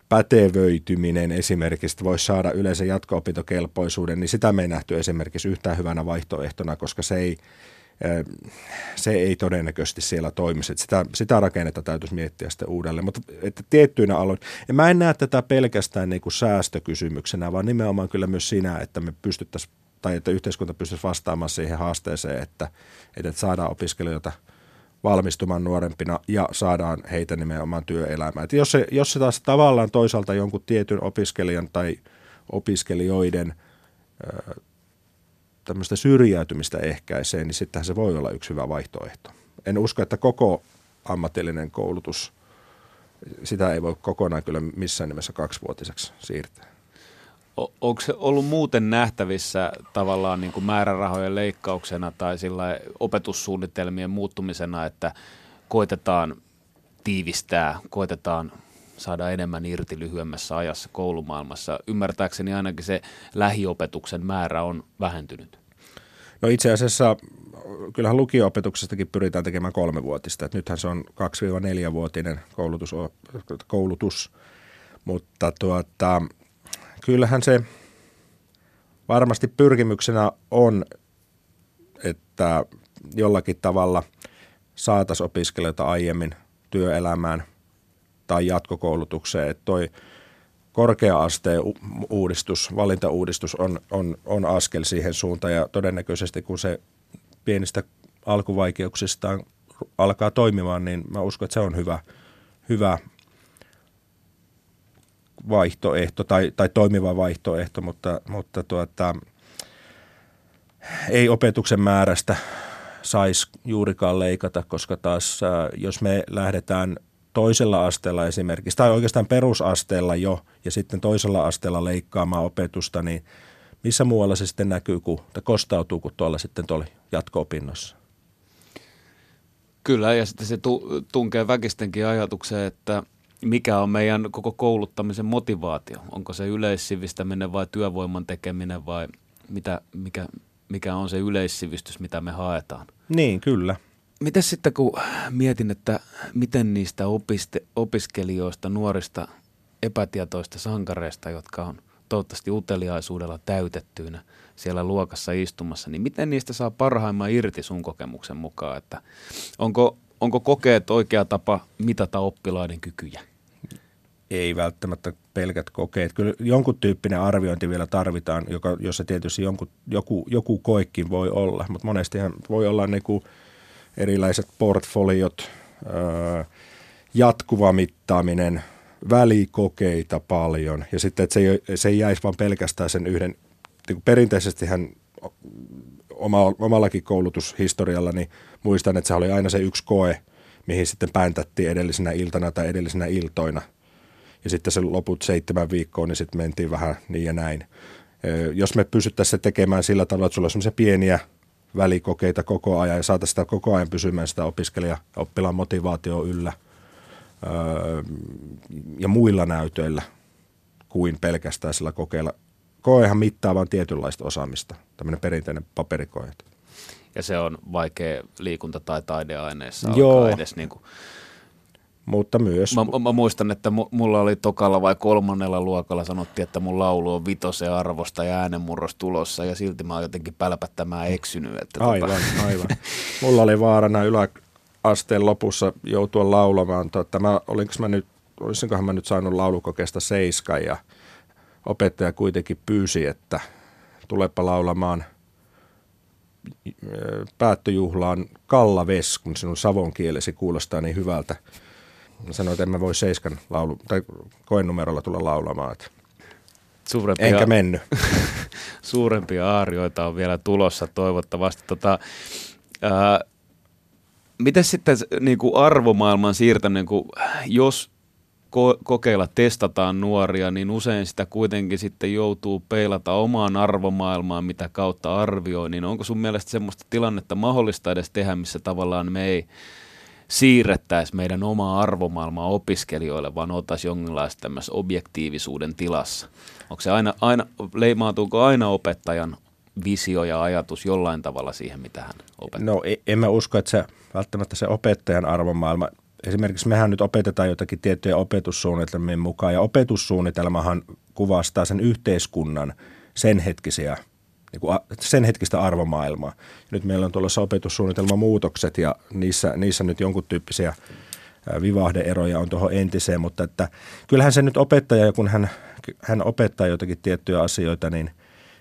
pätevöityminen esimerkiksi voisi saada yleisen jatko-opintokelpoisuuden, niin sitä me ei nähty esimerkiksi yhtään hyvänä vaihtoehtona, koska se ei, eh, se ei todennäköisesti siellä toimisi. sitä, sitä rakennetta täytyisi miettiä sitten uudelleen. Mutta että tiettyinä aloina, ja mä en näe tätä pelkästään niin kuin säästökysymyksenä, vaan nimenomaan kyllä myös siinä, että me pystyttäisiin tai että yhteiskunta pystyisi vastaamaan siihen haasteeseen, että, että saadaan opiskelijoita valmistumaan nuorempina ja saadaan heitä nimenomaan työelämään. Että jos, se, jos se taas tavallaan toisaalta jonkun tietyn opiskelijan tai opiskelijoiden tämmöistä syrjäytymistä ehkäisee, niin sittenhän se voi olla yksi hyvä vaihtoehto. En usko, että koko ammatillinen koulutus, sitä ei voi kokonaan kyllä missään nimessä kaksivuotiseksi siirtää onko se ollut muuten nähtävissä tavallaan niin kuin määrärahojen leikkauksena tai sillä opetussuunnitelmien muuttumisena, että koitetaan tiivistää, koitetaan saada enemmän irti lyhyemmässä ajassa koulumaailmassa. Ymmärtääkseni ainakin se lähiopetuksen määrä on vähentynyt. No itse asiassa kyllähän lukio-opetuksestakin pyritään tekemään kolmevuotista. Et nythän se on 2-4-vuotinen koulutus, koulutus. mutta tuota, kyllähän se varmasti pyrkimyksenä on, että jollakin tavalla saataisiin opiskelijoita aiemmin työelämään tai jatkokoulutukseen. Että toi korkea-asteen uudistus, valintauudistus on, on, on askel siihen suuntaan ja todennäköisesti kun se pienistä alkuvaikeuksistaan alkaa toimimaan, niin mä uskon, että se on hyvä, hyvä vaihtoehto tai, tai toimiva vaihtoehto, mutta, mutta tuota, ei opetuksen määrästä saisi juurikaan leikata, koska taas äh, jos me lähdetään toisella asteella esimerkiksi, tai oikeastaan perusasteella jo, ja sitten toisella asteella leikkaamaan opetusta, niin missä muualla se sitten näkyy, kun, tai kostautuu kuin tuolla sitten tuolla jatko-opinnossa? Kyllä, ja sitten se tunkee väkistenkin ajatukseen, että mikä on meidän koko kouluttamisen motivaatio? Onko se yleissivistäminen vai työvoiman tekeminen vai mitä, mikä, mikä on se yleissivistys, mitä me haetaan? Niin, kyllä. Miten sitten kun mietin, että miten niistä opiste, opiskelijoista, nuorista epätietoista sankareista, jotka on toivottavasti uteliaisuudella täytettyinä siellä luokassa istumassa, niin miten niistä saa parhaimman irti sun kokemuksen mukaan? Että onko, onko kokeet oikea tapa mitata oppilaiden kykyjä? Ei välttämättä pelkät kokeet. Kyllä jonkun tyyppinen arviointi vielä tarvitaan, joka, jossa tietysti jonkun, joku, joku koekin voi olla, mutta monestihan voi olla niin kuin erilaiset portfoliot, ää, jatkuva mittaaminen, välikokeita paljon ja sitten, että se ei, se ei jäisi vaan pelkästään sen yhden, niin perinteisesti hän oma, omallakin koulutushistorialla, niin muistan, että se oli aina se yksi koe, mihin sitten pääntättiin edellisenä iltana tai edellisenä iltoina – ja sitten se loput seitsemän viikkoa, niin sitten mentiin vähän niin ja näin. Jos me pysyttäisiin se tekemään sillä tavalla, että sulla on semmoisia pieniä välikokeita koko ajan ja saataisiin sitä koko ajan pysymään sitä opiskelija oppilaan motivaatio yllä ja muilla näytöillä kuin pelkästään sillä kokeilla. Koehan mittaa vain tietynlaista osaamista, tämmöinen perinteinen paperikoe. Ja se on vaikea liikunta- tai taideaineessa Joo. edes niin kuin mutta myös... Mä, mä muistan, että mulla oli tokalla vai kolmannella luokalla sanottiin, että mun laulu on vitosen arvosta ja äänenmurros tulossa ja silti mä oon jotenkin pälpättämään eksynyt. Että tota- aivan, tota... aivan. Mulla oli vaarana yläasteen lopussa joutua laulamaan. Tota, mä, olinko mä nyt, olisinkohan mä nyt saanut laulukokeesta seiska ja opettaja kuitenkin pyysi, että tulepa laulamaan päättöjuhlaan Kalla Ves, kun sinun savon kielesi kuulostaa niin hyvältä sanoin, että en mä voi seiskan laulu, tai koenumerolla tulla laulamaan. Että Suurempia, enkä mennyt. suurempia aarioita on vielä tulossa toivottavasti. Tota, ää, miten sitten niin kuin arvomaailman siirtäminen, kuin, jos ko- kokeilla testataan nuoria, niin usein sitä kuitenkin sitten joutuu peilata omaan arvomaailmaan, mitä kautta arvioi, niin onko sun mielestä semmoista tilannetta mahdollista edes tehdä, missä tavallaan me ei siirrettäisi meidän omaa arvomaailmaa opiskelijoille, vaan oltaisiin jonkinlaista tämmöisessä objektiivisuuden tilassa? Onko se aina, aina, leimaantuuko aina opettajan visio ja ajatus jollain tavalla siihen, mitä hän opettaa? No e- en mä usko, että se välttämättä se opettajan arvomaailma, esimerkiksi mehän nyt opetetaan jotakin tiettyjä opetussuunnitelmien mukaan, ja opetussuunnitelmahan kuvastaa sen yhteiskunnan sen hetkisiä niin kuin sen hetkistä arvomaailmaa. Nyt meillä on tuollaisia opetussuunnitelmamuutokset ja niissä, niissä nyt jonkun tyyppisiä vivahdeeroja on tuohon entiseen, mutta että kyllähän se nyt opettaja, kun hän, hän opettaa jotakin tiettyjä asioita, niin,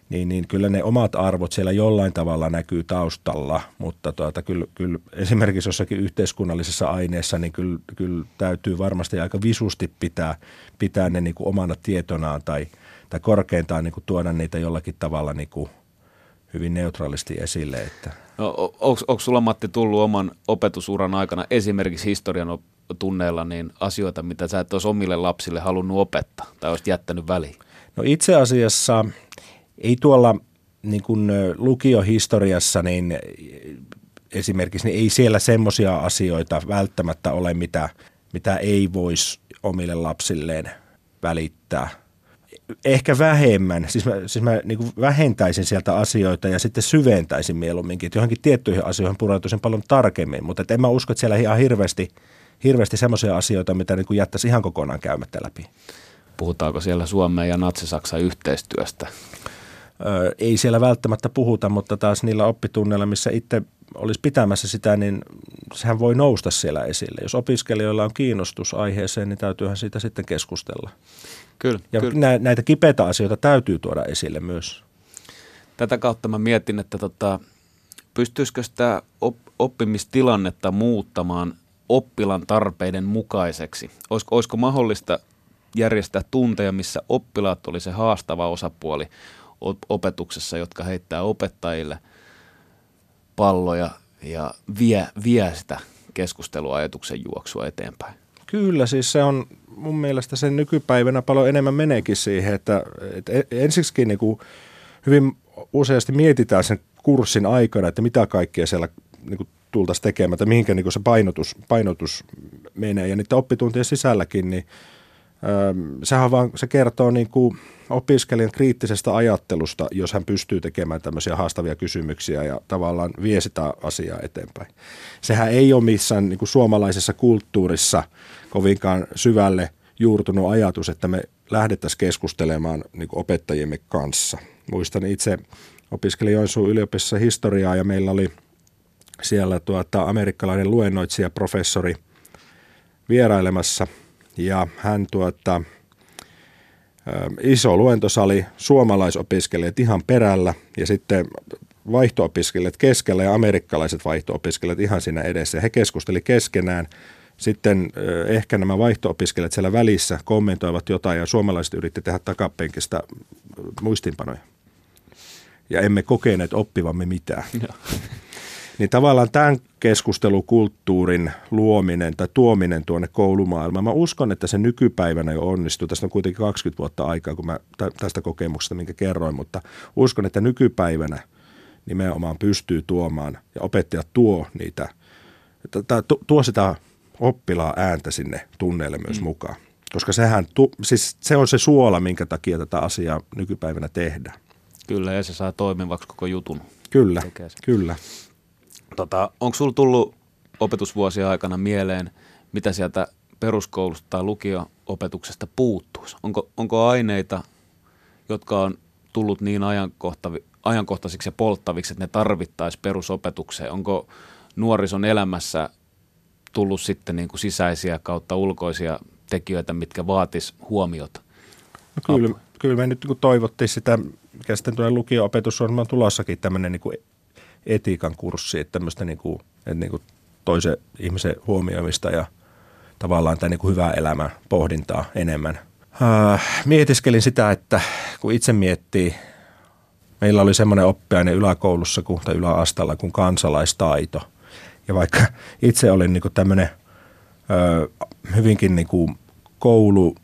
niin, niin kyllä ne omat arvot siellä jollain tavalla näkyy taustalla, mutta tuota, kyllä, kyllä esimerkiksi jossakin yhteiskunnallisessa aineessa, niin kyllä, kyllä täytyy varmasti aika visusti pitää, pitää ne niin kuin omana tietonaan tai, tai korkeintaan niin kuin tuoda niitä jollakin tavalla niin kuin hyvin neutraalisti esille. Että. No, onko sulla Matti tullut oman opetusuran aikana esimerkiksi historian tunneilla niin asioita, mitä sä et olisi omille lapsille halunnut opettaa tai olisit jättänyt väliin? No itse asiassa ei tuolla niin kuin lukiohistoriassa niin esimerkiksi niin ei siellä semmoisia asioita välttämättä ole, mitä, mitä ei voisi omille lapsilleen välittää – ehkä vähemmän, siis mä, siis mä niin kuin vähentäisin sieltä asioita ja sitten syventäisin mieluumminkin, että johonkin tiettyihin asioihin pureutuisin paljon tarkemmin, mutta en mä usko, että siellä ihan hirveästi, hirveästi semmoisia asioita, mitä niin kuin jättäisi ihan kokonaan käymättä läpi. Puhutaanko siellä Suomen ja Natsi-Saksan yhteistyöstä? Öö, ei siellä välttämättä puhuta, mutta taas niillä oppitunneilla, missä itse olisi pitämässä sitä, niin sehän voi nousta siellä esille. Jos opiskelijoilla on kiinnostus aiheeseen, niin täytyyhän siitä sitten keskustella. Kyllä, ja kyllä. näitä kipeitä asioita täytyy tuoda esille myös. Tätä kautta mä mietin, että tota, pystyisikö sitä op- oppimistilannetta muuttamaan oppilan tarpeiden mukaiseksi? Olisiko, olisiko mahdollista järjestää tunteja, missä oppilaat oli se haastava osapuoli opetuksessa, jotka heittää opettajille palloja ja vie, vie sitä keskusteluajatuksen juoksua eteenpäin? Kyllä, siis se on mun mielestä sen nykypäivänä paljon enemmän meneekin siihen, että, että e, ensiksikin niin kuin hyvin useasti mietitään sen kurssin aikana, että mitä kaikkea siellä niin tultaisiin tekemään, että mihinkä niin kuin se painotus, painotus menee. Ja niiden oppituntien sisälläkin, niin ähm, sehän vaan, se kertoo niin kuin opiskelijan kriittisestä ajattelusta, jos hän pystyy tekemään tämmöisiä haastavia kysymyksiä ja tavallaan vie sitä asiaa eteenpäin. Sehän ei ole missään niin kuin suomalaisessa kulttuurissa – kovinkaan syvälle juurtunut ajatus, että me lähdettäisiin keskustelemaan niin opettajiemme kanssa. Muistan itse opiskelin Joensuun yliopistossa historiaa ja meillä oli siellä tuota, amerikkalainen luennoitsija, professori vierailemassa ja hän tuota, iso luentosali, suomalaisopiskelijat ihan perällä ja sitten vaihto-opiskelijat keskellä ja amerikkalaiset vaihto-opiskelijat ihan siinä edessä. He keskusteli keskenään sitten ehkä nämä vaihto-opiskelijat siellä välissä kommentoivat jotain ja suomalaiset yritti tehdä takapenkistä muistinpanoja. Ja emme kokeneet oppivamme mitään. niin tavallaan tämän keskustelukulttuurin luominen tai tuominen tuonne koulumaailmaan, mä uskon, että se nykypäivänä jo onnistuu. Tästä on kuitenkin 20 vuotta aikaa, kun mä tästä kokemuksesta, minkä kerroin, mutta uskon, että nykypäivänä nimenomaan pystyy tuomaan ja opettajat tuo niitä, tuo sitä oppilaan ääntä sinne tunneille myös mm. mukaan. Koska sehän, tu, siis se on se suola, minkä takia tätä asiaa nykypäivänä tehdään. Kyllä, ja se saa toimivaksi koko jutun. Kyllä, kyllä. Tota, onko sinulla tullut opetusvuosia aikana mieleen, mitä sieltä peruskoulusta tai lukio-opetuksesta puuttuisi? Onko, onko aineita, jotka on tullut niin ajankohtaisiksi ja polttaviksi, että ne tarvittaisiin perusopetukseen? Onko nuorison elämässä tullut sitten niin kuin sisäisiä kautta ulkoisia tekijöitä, mitkä vaatis huomiota? No kyllä, kyllä me nyt niin toivottiin sitä, mikä sitten lukio-opetus on tulossakin tämmöinen niin kuin etiikan kurssi, että tämmöistä niin kuin, että niin kuin toisen ihmisen huomioimista ja tavallaan tämä niin hyvää elämää pohdintaa enemmän. Äh, mietiskelin sitä, että kun itse miettii, meillä oli semmoinen oppiaine yläkoulussa kuin, tai yläastalla kuin kansalaistaito. Ja vaikka itse olin niin tämmöinen hyvinkin niin kuin koulu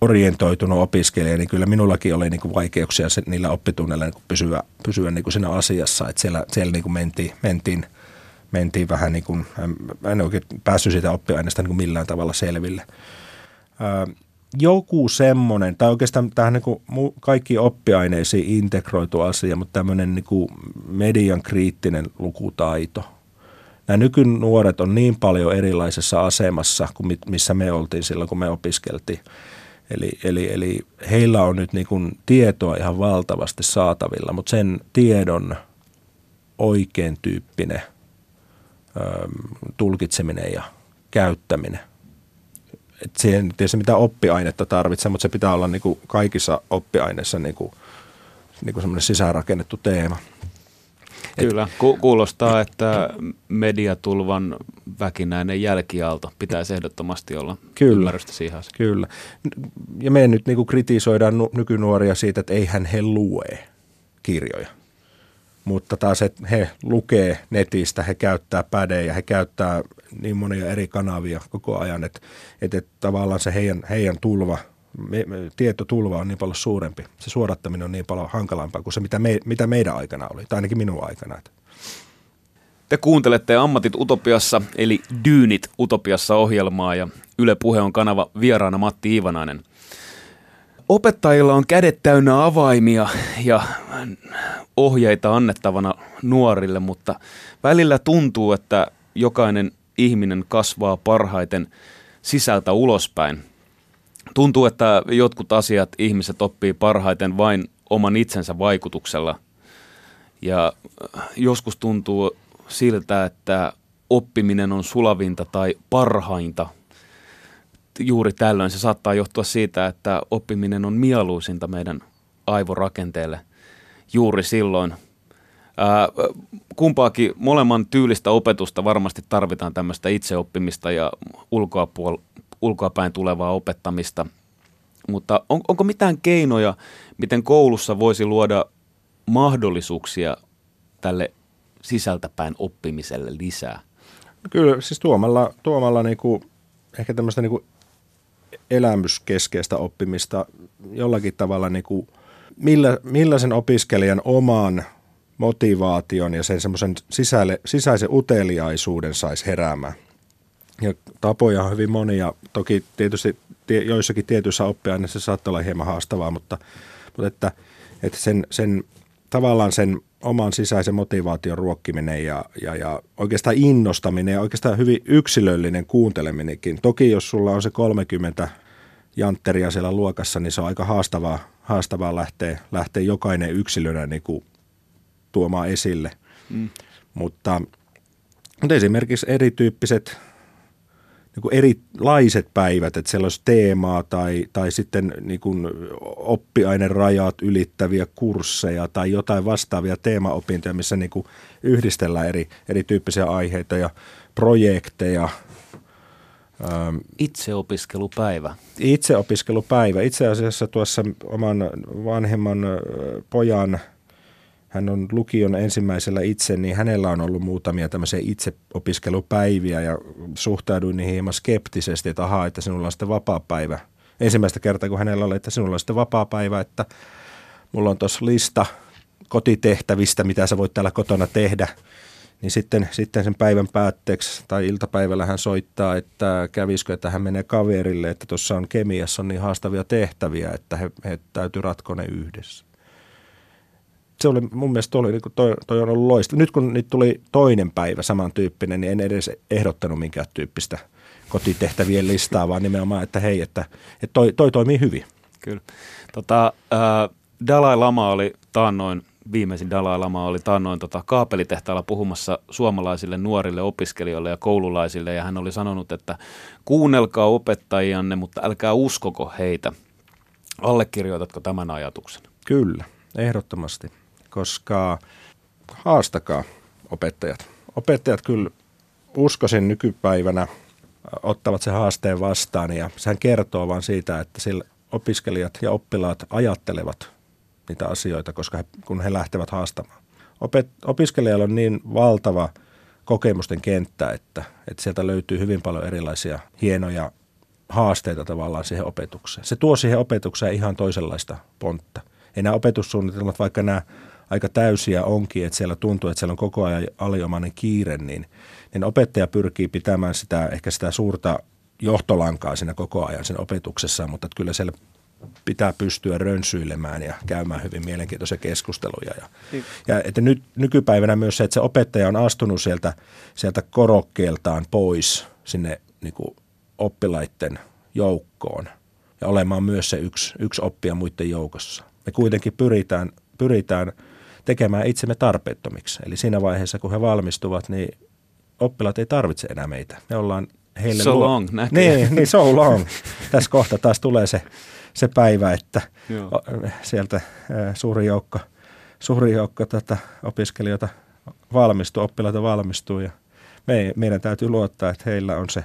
orientoitunut opiskelija, niin kyllä minullakin oli niin kuin vaikeuksia se, niillä oppitunneilla niin kuin pysyä, pysyä niin kuin siinä asiassa. Että siellä siellä niin kuin mentiin, mentiin, mentiin vähän niin kuin, en oikein päässyt siitä oppiaineesta niin kuin millään tavalla selville. Joku semmoinen, tai oikeastaan tähän niin kuin kaikki oppiaineisiin integroitu asia, mutta tämmöinen niin kuin median kriittinen lukutaito. Nämä nykynuoret on niin paljon erilaisessa asemassa kuin missä me oltiin silloin, kun me opiskeltiin. Eli, eli, eli heillä on nyt niin kuin tietoa ihan valtavasti saatavilla, mutta sen tiedon oikein tyyppinen ö, tulkitseminen ja käyttäminen. Et siihen tietysti mitä oppiainetta tarvitsee, mutta se pitää olla niin kuin kaikissa oppiaineissa niin kuin, niin kuin semmoinen sisäänrakennettu teema. Kyllä, ku- kuulostaa, että mediatulvan väkinäinen jälkiaalto pitäisi ehdottomasti olla kyllä, ymmärrystä siihen asiaan. Kyllä, ja me nyt niin kritisoidaan nykynuoria siitä, että eihän he lue kirjoja. Mutta taas, että he lukee netistä, he käyttää pädejä, he käyttää niin monia eri kanavia koko ajan, että, että tavallaan se heidän, heidän tulva – me, me, tietotulva on niin paljon suurempi. Se suodattaminen on niin paljon hankalampaa kuin se, mitä, me, mitä meidän aikana oli, tai ainakin minun aikana. Te kuuntelette Ammatit Utopiassa, eli Dyynit Utopiassa ohjelmaa, ja Yle Puhe on kanava vieraana Matti Iivanainen. Opettajilla on kädet täynnä avaimia ja ohjeita annettavana nuorille, mutta välillä tuntuu, että jokainen ihminen kasvaa parhaiten sisältä ulospäin tuntuu, että jotkut asiat ihmiset oppii parhaiten vain oman itsensä vaikutuksella. Ja äh, joskus tuntuu siltä, että oppiminen on sulavinta tai parhainta. Juuri tällöin se saattaa johtua siitä, että oppiminen on mieluisinta meidän aivorakenteelle juuri silloin. Ää, äh, kumpaakin molemman tyylistä opetusta varmasti tarvitaan tämmöistä itseoppimista ja ulkoapuol- ulkoapäin tulevaa opettamista. Mutta on, onko mitään keinoja, miten koulussa voisi luoda mahdollisuuksia tälle sisältäpäin oppimiselle lisää? Kyllä, siis tuomalla, tuomalla niinku, ehkä tämmöistä niinku elämyskeskeistä oppimista jollakin tavalla, niinku, millä, millä sen opiskelijan oman motivaation ja sen semmoisen sisäisen uteliaisuuden saisi heräämään. Ja tapoja on hyvin monia. Toki tietysti joissakin tietyissä oppiaineissa se saattaa olla hieman haastavaa, mutta, mutta että, että sen, sen, tavallaan sen oman sisäisen motivaation ruokkiminen ja, ja, ja oikeastaan innostaminen ja oikeastaan hyvin yksilöllinen kuunteleminenkin. Toki jos sulla on se 30 jantteria siellä luokassa, niin se on aika haastavaa, haastavaa lähteä, lähteä jokainen yksilönä niin kuin tuomaan esille. Mm. Mutta, mutta esimerkiksi erityyppiset niin kuin erilaiset päivät, että siellä olisi teemaa tai, tai sitten niin kuin oppiainerajat ylittäviä kursseja tai jotain vastaavia teemaopintoja, missä niin kuin yhdistellään eri, erityyppisiä aiheita ja projekteja. Ähm, Itseopiskelupäivä. Itseopiskelupäivä. Itse asiassa tuossa oman vanhemman pojan – hän on lukion ensimmäisellä itse, niin hänellä on ollut muutamia tämmöisiä itseopiskelupäiviä ja suhtauduin niihin hieman skeptisesti, että ahaa, että sinulla on sitten vapaa-päivä. Ensimmäistä kertaa, kun hänellä oli, että sinulla on sitten vapaa-päivä, että mulla on tuossa lista kotitehtävistä, mitä sä voit täällä kotona tehdä. Niin sitten, sitten sen päivän päätteeksi tai iltapäivällä hän soittaa, että kävisikö, että hän menee kaverille, että tuossa on kemiassa on niin haastavia tehtäviä, että he, he täytyy ratkoa ne yhdessä se oli mun mielestä oli, niin toi, toi on ollut loista. Nyt kun nyt tuli toinen päivä samantyyppinen, niin en edes ehdottanut minkään tyyppistä kotitehtävien listaa, vaan nimenomaan, että hei, että, että toi, toi toimii hyvin. Kyllä. Tota, äh, Dalai Lama oli taannoin, viimeisin Dalai Lama oli taannoin tota, kaapelitehtaalla puhumassa suomalaisille nuorille opiskelijoille ja koululaisille, ja hän oli sanonut, että kuunnelkaa opettajianne, mutta älkää uskoko heitä. Allekirjoitatko tämän ajatuksen? Kyllä, ehdottomasti koska haastakaa opettajat. Opettajat kyllä uskoisin nykypäivänä ottavat sen haasteen vastaan ja sehän kertoo vaan siitä, että sillä opiskelijat ja oppilaat ajattelevat niitä asioita, koska he, kun he lähtevät haastamaan. Opet, opiskelijalla on niin valtava kokemusten kenttä, että, että sieltä löytyy hyvin paljon erilaisia hienoja haasteita tavallaan siihen opetukseen. Se tuo siihen opetukseen ihan toisenlaista pontta. Ei nämä opetussuunnitelmat, vaikka nämä aika täysiä onkin, että siellä tuntuu, että siellä on koko ajan aliomainen kiire, niin, niin opettaja pyrkii pitämään sitä, ehkä sitä suurta johtolankaa siinä koko ajan sen opetuksessa, mutta että kyllä siellä pitää pystyä rönsyilemään ja käymään hyvin mielenkiintoisia keskusteluja. Ja, niin. ja että nyt, nykypäivänä myös se, että se opettaja on astunut sieltä, sieltä korokkeeltaan pois sinne niin kuin oppilaiden joukkoon ja olemaan myös se yksi, yksi oppija muiden joukossa. Me kuitenkin pyritään, pyritään tekemään itsemme tarpeettomiksi. Eli siinä vaiheessa, kun he valmistuvat, niin oppilaat ei tarvitse enää meitä. Me ollaan heille... So luo... long, Niin, niin, so long. Tässä kohta taas tulee se, se päivä, että Joo. sieltä suuri joukko, suuri joukko tätä opiskelijoita valmistuu, oppilaita valmistuu ja me, meidän täytyy luottaa, että heillä on se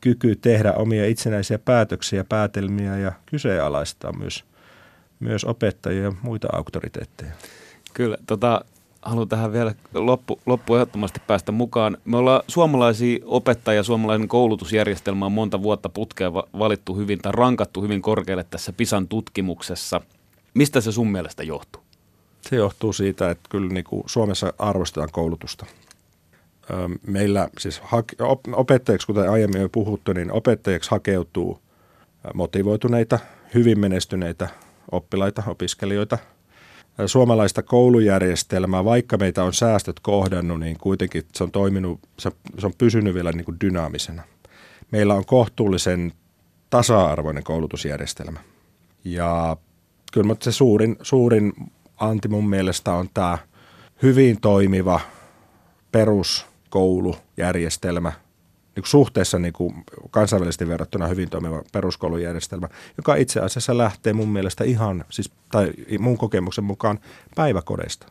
kyky tehdä omia itsenäisiä päätöksiä, päätelmiä ja kyseenalaistaa myös, myös opettajia ja muita auktoriteetteja. Kyllä, tota, haluan tähän vielä loppu, loppu ehdottomasti päästä mukaan. Me ollaan suomalaisia opettajia, suomalainen koulutusjärjestelmä on monta vuotta putkeen valittu hyvin tai rankattu hyvin korkealle tässä PISAN tutkimuksessa. Mistä se sun mielestä johtuu? Se johtuu siitä, että kyllä niin kuin Suomessa arvostetaan koulutusta. Meillä siis opettajiksi, kuten aiemmin jo puhuttu, niin opettajiksi hakeutuu motivoituneita, hyvin menestyneitä oppilaita, opiskelijoita – suomalaista koulujärjestelmää, vaikka meitä on säästöt kohdannut, niin kuitenkin se on toiminut, se, on pysynyt vielä niin kuin dynaamisena. Meillä on kohtuullisen tasa-arvoinen koulutusjärjestelmä. Ja kyllä se suurin, suurin anti mun mielestä on tämä hyvin toimiva peruskoulujärjestelmä, niin suhteessa niin kuin kansainvälisesti verrattuna hyvin toimiva peruskoulujärjestelmä, joka itse asiassa lähtee mun mielestä ihan, siis, tai mun kokemuksen mukaan päiväkodeista.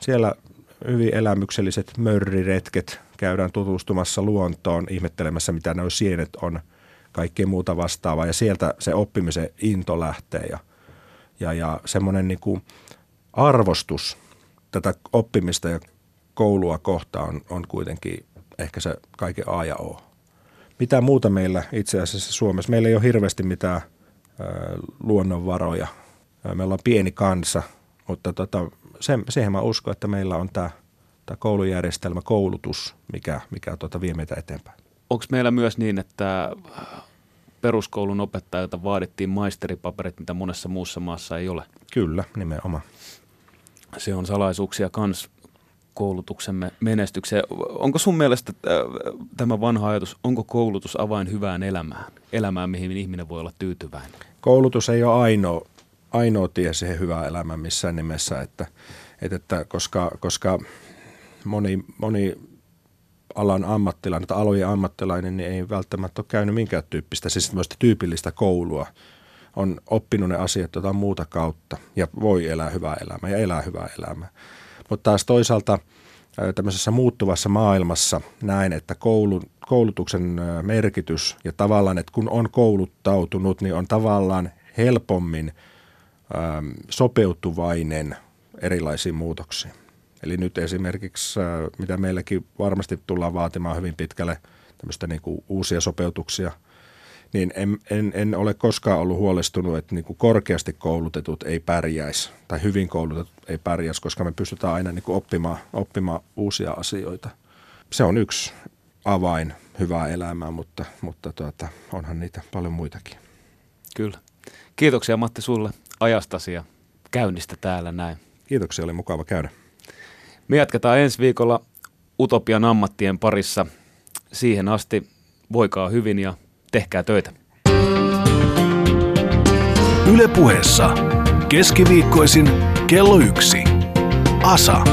Siellä hyvin elämykselliset mörriretket, käydään tutustumassa luontoon, ihmettelemässä mitä ne sienet on, kaikkea muuta vastaavaa, ja sieltä se oppimisen into lähtee, ja, ja, ja semmoinen niin kuin arvostus tätä oppimista ja koulua kohtaan on, on kuitenkin ehkä se kaiken A ja O. Mitä muuta meillä itse asiassa Suomessa? Meillä ei ole hirveästi mitään luonnonvaroja. Me ollaan pieni kansa, mutta tota, sen, siihen mä uskon, että meillä on tämä, tämä koulujärjestelmä, koulutus, mikä, mikä tota, vie meitä eteenpäin. Onko meillä myös niin, että peruskoulun opettajilta vaadittiin maisteripaperit, mitä monessa muussa maassa ei ole? Kyllä, nimenomaan. Se on salaisuuksia kans koulutuksemme menestykseen. Onko sun mielestä äh, tämä vanha ajatus, onko koulutus avain hyvään elämään? Elämään, mihin ihminen voi olla tyytyväinen? Koulutus ei ole ainoa, ainoa tie siihen hyvään elämään missään nimessä, että, että, että koska, koska moni, moni alan ammattilainen tai alojen ammattilainen niin ei välttämättä ole käynyt minkään tyyppistä, siis tyypillistä koulua. On oppinut ne asiat jotain muuta kautta ja voi elää hyvää elämää ja elää hyvää elämää. Mutta taas toisaalta tämmöisessä muuttuvassa maailmassa näin, että koulun, koulutuksen merkitys ja tavallaan, että kun on kouluttautunut, niin on tavallaan helpommin äm, sopeutuvainen erilaisiin muutoksiin. Eli nyt esimerkiksi, mitä meilläkin varmasti tullaan vaatimaan hyvin pitkälle, tämmöistä niin kuin uusia sopeutuksia – niin en, en, en ole koskaan ollut huolestunut, että niin kuin korkeasti koulutetut ei pärjäisi tai hyvin koulutetut ei pärjäisi, koska me pystytään aina niin kuin oppimaan, oppimaan uusia asioita. Se on yksi avain hyvää elämää, mutta, mutta tuota, onhan niitä paljon muitakin. Kyllä. Kiitoksia Matti sulle ajastasi ja käynnistä täällä näin. Kiitoksia, oli mukava käydä. Me jatketaan ensi viikolla Utopian ammattien parissa. Siihen asti voikaa hyvin ja tehkää töitä. Ylepuheessa keskiviikkoisin kello yksi. Asa.